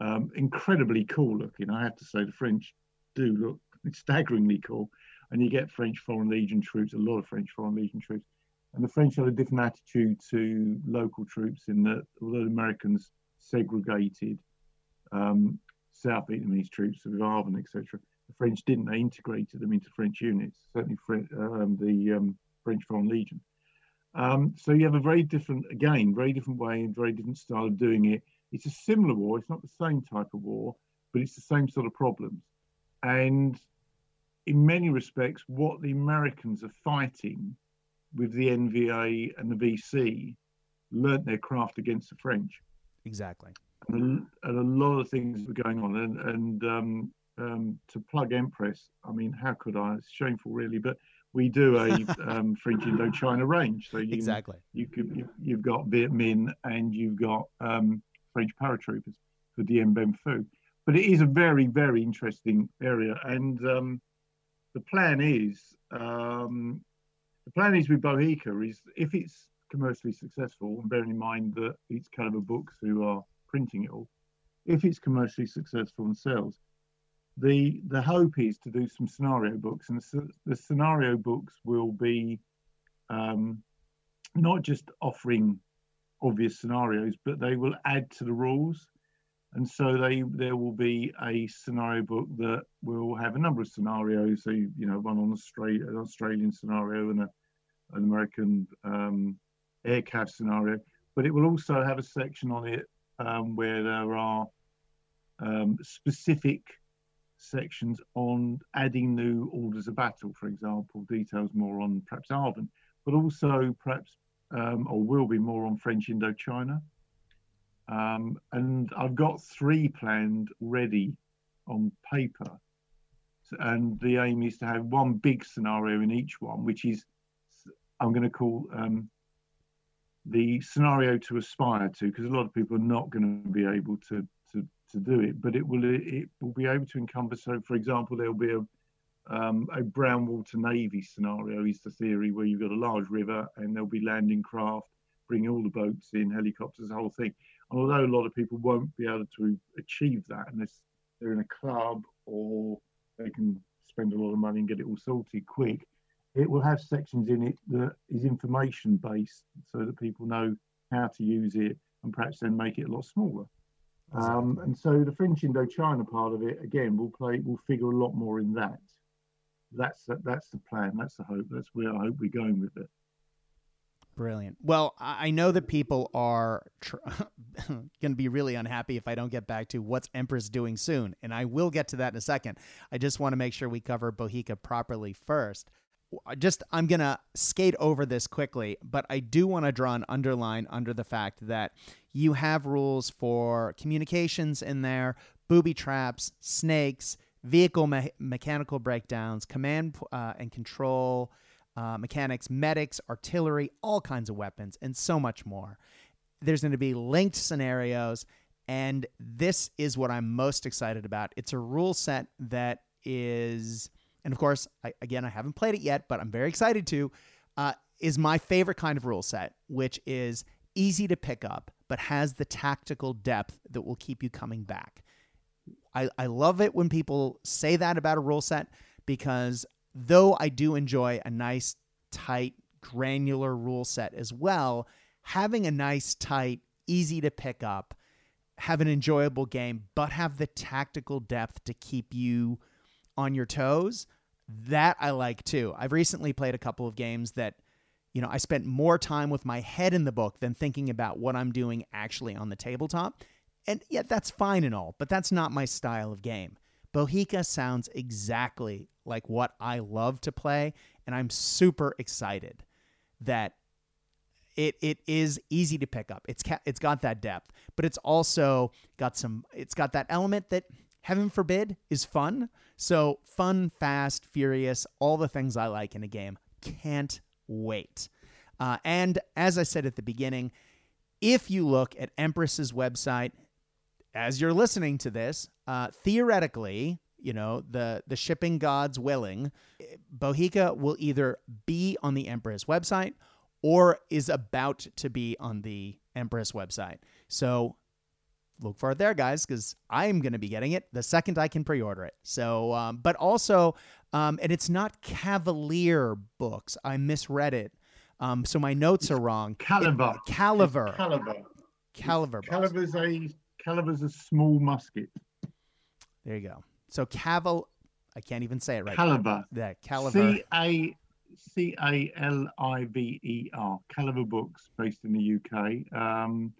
[SPEAKER 2] Um, incredibly cool looking, I have to say. The French do look staggeringly cool, and you get French Foreign Legion troops, a lot of French Foreign Legion troops, and the French had a different attitude to local troops in that although the Americans segregated um, South Vietnamese troops with ARVN, etc., the French didn't. They integrated them into French units, certainly um, the um, French Foreign Legion. Um, so you have a very different, again, very different way and very different style of doing it. It's a similar war. It's not the same type of war, but it's the same sort of problems. And in many respects, what the Americans are fighting with the NVA and the VC learnt their craft against the French.
[SPEAKER 1] Exactly.
[SPEAKER 2] And a, and a lot of things were going on. And, and um, um, to plug Empress, I mean, how could I? It's shameful, really, but we do a um, French Indochina range. So you,
[SPEAKER 1] exactly,
[SPEAKER 2] you could you, have got Viet Minh and you've got um, French paratroopers for Dien Bien Phu. But it is a very very interesting area, and um, the plan is um, the plan is with Bohica is if it's commercially successful, and bearing in mind that it's Caliver Books who are printing it all, if it's commercially successful and sells, the the hope is to do some scenario books, and the, the scenario books will be um, not just offering obvious scenarios, but they will add to the rules. And so they there will be a scenario book that will have a number of scenarios. So you know, one on Australia, an Australian scenario and a, an American um, aircraft scenario. But it will also have a section on it um, where there are um, specific sections on adding new orders of battle, for example, details more on perhaps ARVN, but also perhaps um, or will be more on French Indochina. Um, and I've got three planned ready on paper. And the aim is to have one big scenario in each one, which is I'm going to call um, the scenario to aspire to, because a lot of people are not going to be able to to to do it, but it will it will be able to encompass. So, for example, there will be a um, a brown water navy scenario is the theory where you've got a large river and there'll be landing craft bringing all the boats in, helicopters, the whole thing. And although a lot of people won't be able to achieve that unless they're in a club or they can spend a lot of money and get it all sorted quick, it will have sections in it that is information based so that people know how to use it and perhaps then make it a lot smaller. Um, and so the French Indochina part of it, again, will play, will figure a lot more in that. That's that's the plan. That's the hope. That's where I hope we're going with it.
[SPEAKER 1] Brilliant. Well, I know that people are tr- going to be really unhappy if I don't get back to what's Empress doing soon, and I will get to that in a second. I just want to make sure we cover Bohica properly first just I'm going to skate over this quickly, but I do want to draw an underline under the fact that you have rules for communications in there, booby traps, snakes, vehicle me- mechanical breakdowns, command uh, and control uh, mechanics, medics, artillery, all kinds of weapons, and so much more. There's going to be linked scenarios, and this is what I'm most excited about. It's a rule set that is and of course, I, again, I haven't played it yet, but I'm very excited to, uh, is my favorite kind of rule set, which is easy to pick up, but has the tactical depth that will keep you coming back. I, I love it when people say that about a rule set because though I do enjoy a nice, tight, granular rule set as well, having a nice, tight, easy to pick up, have an enjoyable game, but have the tactical depth to keep you on your toes, that I like too. I've recently played a couple of games that, you know, I spent more time with my head in the book than thinking about what I'm doing actually on the tabletop. And yeah, that's fine and all, but that's not my style of game. Bohica sounds exactly like what I love to play, and I'm super excited that it it is easy to pick up. It's ca- it's got that depth, but it's also got some. It's got that element that heaven forbid is fun. So fun, fast, furious, all the things I like in a game. Can't wait. Uh, and as I said at the beginning, if you look at Empress's website, as you're listening to this, uh, theoretically, you know, the the shipping gods willing, Bohica will either be on the Empress website or is about to be on the Empress website. So look for it there, guys, because I'm going to be getting it the second I can pre-order it. So, um, but also, um, and it's not Cavalier books. I misread it. Um, so my notes are wrong.
[SPEAKER 2] Caliber.
[SPEAKER 1] It, Caliver.
[SPEAKER 2] Caliber.
[SPEAKER 1] Caliver. books.
[SPEAKER 2] Caliver's a Caliver's a small musket.
[SPEAKER 1] There you go. So Caval. I can't even say it right.
[SPEAKER 2] Caliber.
[SPEAKER 1] Yeah, Caliver.
[SPEAKER 2] C A C A L I V E R. Caliver Books, based in the UK. Um,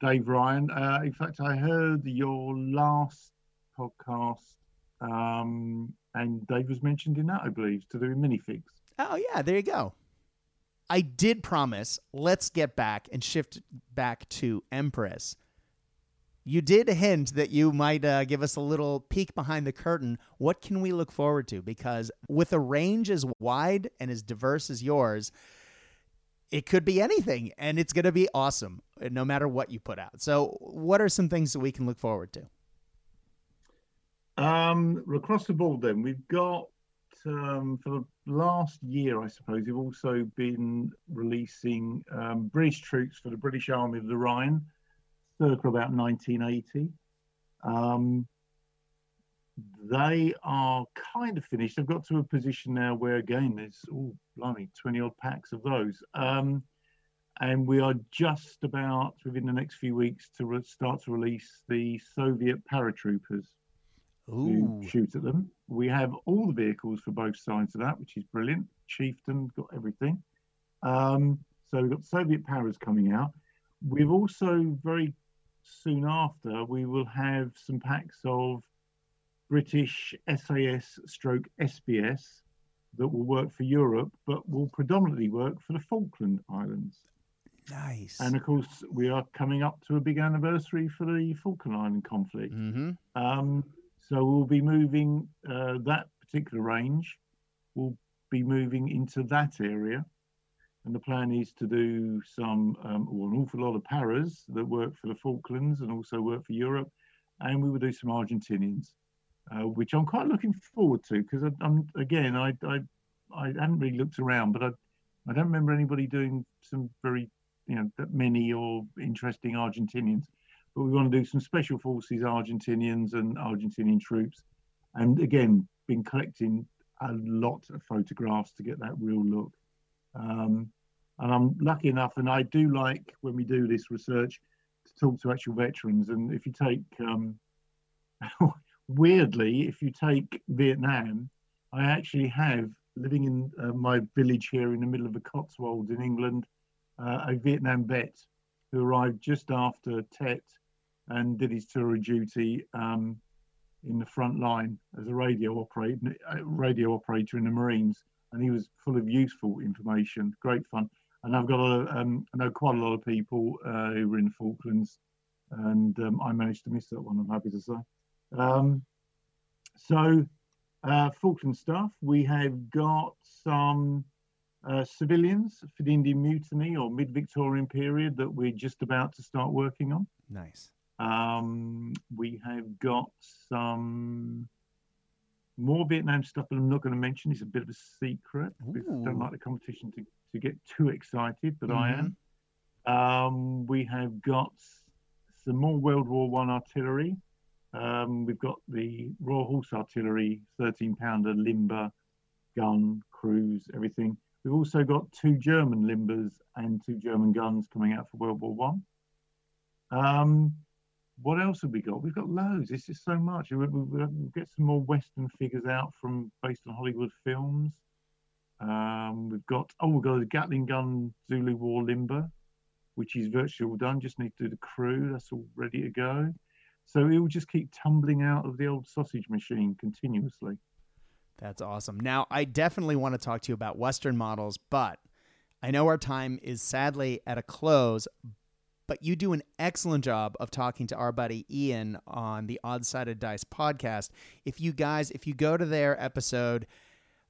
[SPEAKER 2] Dave Ryan. Uh, in fact, I heard your last podcast, um, and Dave was mentioned in that, I believe, to do minifigs.
[SPEAKER 1] Oh yeah, there you go. I did promise. Let's get back and shift back to Empress. You did hint that you might uh, give us a little peek behind the curtain. What can we look forward to? Because with a range as wide and as diverse as yours, it could be anything, and it's going to be awesome, no matter what you put out. So, what are some things that we can look forward to?
[SPEAKER 2] Um, across the board, then we've got um, for the last year, I suppose, we've also been releasing um, British troops for the British Army of the Rhine, circa about 1980. Um, they are kind of finished. They've got to a position now where, again, there's oh, blimey, 20 odd packs of those. Um, and we are just about within the next few weeks to re- start to release the Soviet paratroopers
[SPEAKER 1] Ooh,
[SPEAKER 2] to shoot at them. We have all the vehicles for both sides of that, which is brilliant. Chieftain got everything. Um, so we've got Soviet Paras coming out. We've also very soon after we will have some packs of British SAS stroke SBS that will work for Europe, but will predominantly work for the Falkland Islands.
[SPEAKER 1] nice.
[SPEAKER 2] And of course, we are coming up to a big anniversary for the Falkland Island conflict.
[SPEAKER 1] mm-hmm.
[SPEAKER 2] Um, so we'll be moving uh, that particular range. We'll be moving into that area, and the plan is to do some um, or an awful lot of paras that work for the Falklands and also work for Europe, and we will do some Argentinians, uh, which I'm quite looking forward to because I'm again I, I I haven't really looked around, but I I don't remember anybody doing some very you know that many or interesting Argentinians but we want to do some special forces Argentinians and Argentinian troops. And again, been collecting a lot of photographs to get that real look. Um, and I'm lucky enough, and I do like when we do this research to talk to actual veterans. And if you take, um, weirdly, if you take Vietnam, I actually have living in uh, my village here in the middle of the Cotswolds in England, uh, a Vietnam vet who arrived just after Tet and did his tour of duty um, in the front line as a radio operator, radio operator in the Marines, and he was full of useful information, great fun. And I've got a, um, I know quite a lot of people uh, who were in Falklands, and um, I managed to miss that one. I'm happy to say. Um, so, uh, Falkland stuff. We have got some uh, civilians for the Indian Mutiny or mid-Victorian period that we're just about to start working on.
[SPEAKER 1] Nice.
[SPEAKER 2] Um, we have got some more Vietnam stuff that I'm not going to mention. It's a bit of a secret. because I don't like the competition to, to get too excited, but I am. Um, we have got some more World War One artillery. Um, we've got the Royal Horse Artillery 13 pounder limber gun, crews, everything. We've also got two German limbers and two German guns coming out for World War One. Um, what else have we got? We've got loads. It's just so much. We, we, we'll get some more Western figures out from based on Hollywood films. Um, we've got oh, we've got a Gatling gun Zulu War limber, which is virtually all done. Just need to do the crew. That's all ready to go. So it will just keep tumbling out of the old sausage machine continuously.
[SPEAKER 1] That's awesome. Now, I definitely want to talk to you about Western models, but I know our time is sadly at a close. But you do an excellent job of talking to our buddy Ian on the Odd Sided Dice podcast. If you guys, if you go to their episode,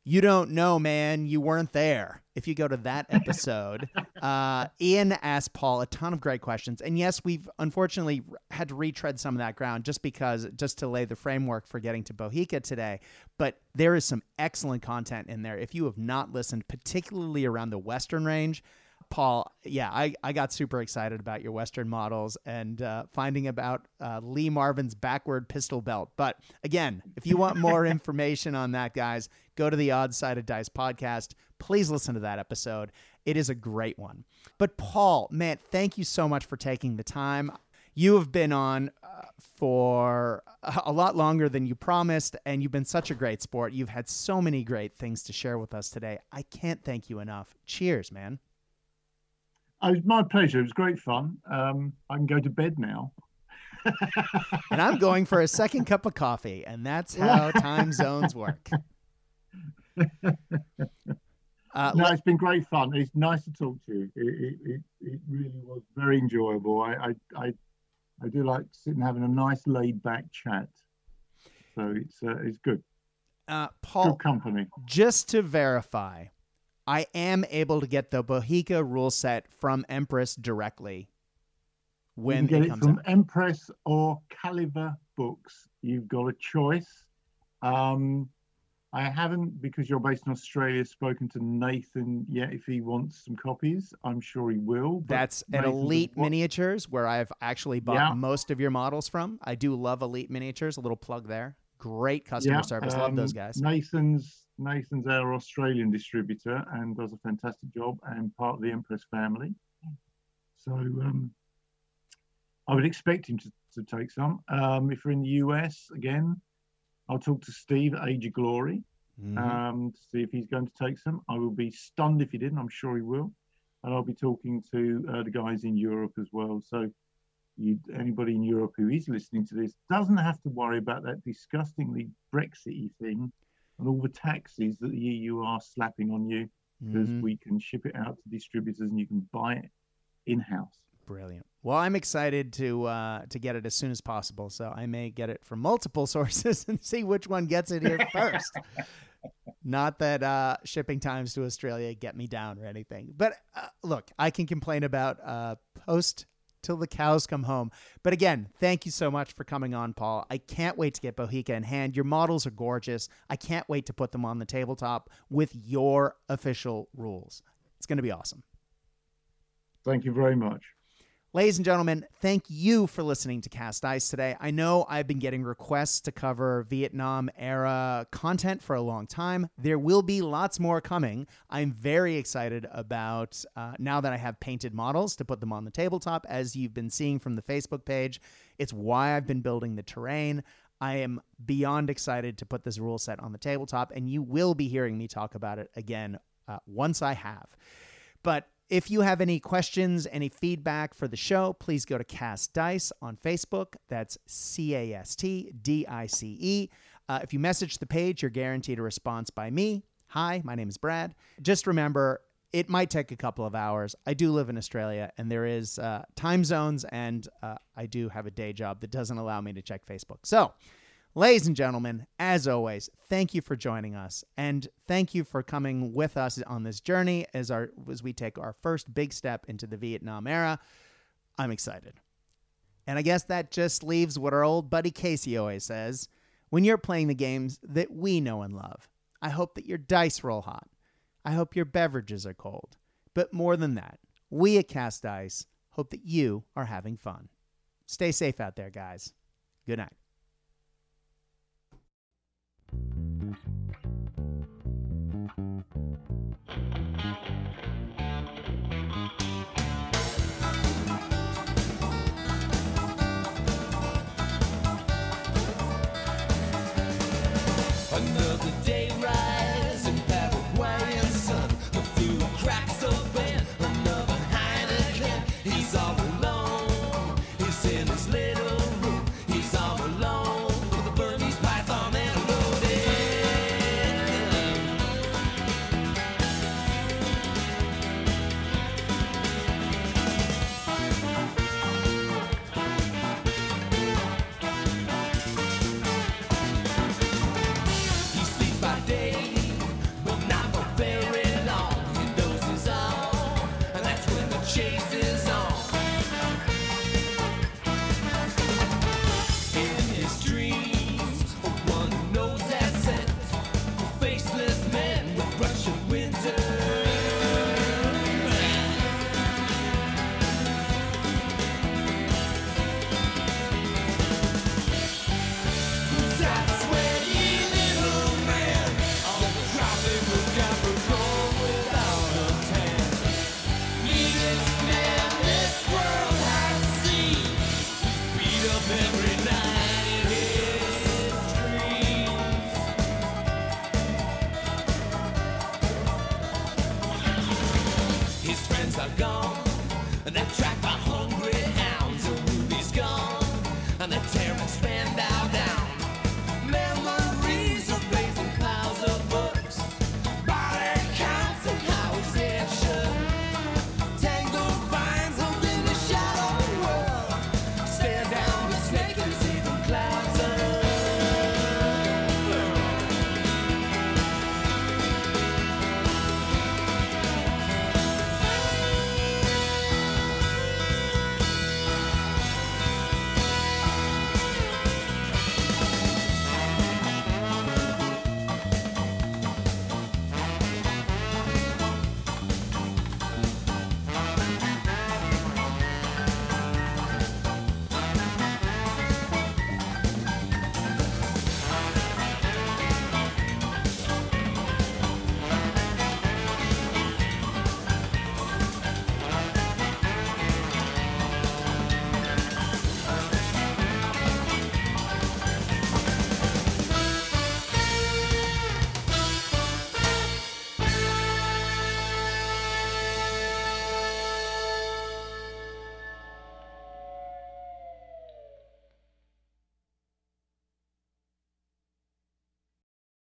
[SPEAKER 1] you don't know, man. You weren't there. If you go to that episode, uh, Ian asked Paul a ton of great questions. And yes, we've unfortunately had to retread some of that ground just because, just to lay the framework for getting to Bohica today. But there is some excellent content in there. If you have not listened, particularly around the Western range, Paul, yeah, I, I got super excited about your Western models and uh, finding about uh, Lee Marvin's backward pistol belt. But again, if you want more information on that, guys, go to the Odd Side of Dice podcast. Please listen to that episode. It is a great one. But Paul, man, thank you so much for taking the time. You have been on uh, for a lot longer than you promised, and you've been such a great sport. You've had so many great things to share with us today. I can't thank you enough. Cheers, man.
[SPEAKER 2] Oh, it was my pleasure. It was great fun. Um, I can go to bed now.
[SPEAKER 1] and I'm going for a second cup of coffee, and that's how time zones work.
[SPEAKER 2] Uh, no, it's been great fun. It's nice to talk to you. It, it, it really was very enjoyable. I, I, I, I, do like sitting having a nice laid back chat. So it's uh, it's good.
[SPEAKER 1] Uh, Paul,
[SPEAKER 2] good company.
[SPEAKER 1] Just to verify, I am able to get the Bohica rule set from Empress directly when
[SPEAKER 2] you get
[SPEAKER 1] it,
[SPEAKER 2] it from out. Empress or Caliver Books. You've got a choice. Um, I haven't, because you're based in Australia, spoken to Nathan yet. If he wants some copies, I'm sure he will.
[SPEAKER 1] That's at Elite Miniatures, where I've actually bought yeah. most of your models from. I do love Elite Miniatures. A little plug there. Great customer yeah, service. Um, love those guys.
[SPEAKER 2] Nathan's Nathan's our Australian distributor and does a fantastic job and part of the Empress family. So um, I would expect him to, to take some. Um, if you're in the US, again, I'll talk to Steve at Age of Glory mm-hmm. um, to see if he's going to take some. I will be stunned if he didn't. I'm sure he will. And I'll be talking to uh, the guys in Europe as well. So you, anybody in Europe who is listening to this doesn't have to worry about that disgustingly Brexity thing and all the taxes that the EU are slapping on you because mm-hmm. we can ship it out to distributors and you can buy it in house.
[SPEAKER 1] Brilliant. Well, I'm excited to uh, to get it as soon as possible, so I may get it from multiple sources and see which one gets it here first. Not that uh, shipping times to Australia get me down or anything, but uh, look, I can complain about uh, post till the cows come home. But again, thank you so much for coming on, Paul. I can't wait to get Bohica in hand. Your models are gorgeous. I can't wait to put them on the tabletop with your official rules. It's going to be awesome.
[SPEAKER 2] Thank you very much.
[SPEAKER 1] Ladies and gentlemen, thank you for listening to Cast Dice today. I know I've been getting requests to cover Vietnam era content for a long time. There will be lots more coming. I'm very excited about uh, now that I have painted models to put them on the tabletop, as you've been seeing from the Facebook page. It's why I've been building the terrain. I am beyond excited to put this rule set on the tabletop, and you will be hearing me talk about it again uh, once I have. But if you have any questions, any feedback for the show, please go to Cast Dice on Facebook. That's C A S T D I C E. Uh, if you message the page, you're guaranteed a response by me. Hi, my name is Brad. Just remember, it might take a couple of hours. I do live in Australia, and there is uh, time zones, and uh, I do have a day job that doesn't allow me to check Facebook. So Ladies and gentlemen, as always, thank you for joining us and thank you for coming with us on this journey as our as we take our first big step into the Vietnam era. I'm excited. And I guess that just leaves what our old buddy Casey always says, when you're playing the games that we know and love. I hope that your dice roll hot. I hope your beverages are cold. But more than that, we at Cast Dice hope that you are having fun. Stay safe out there, guys. Good night.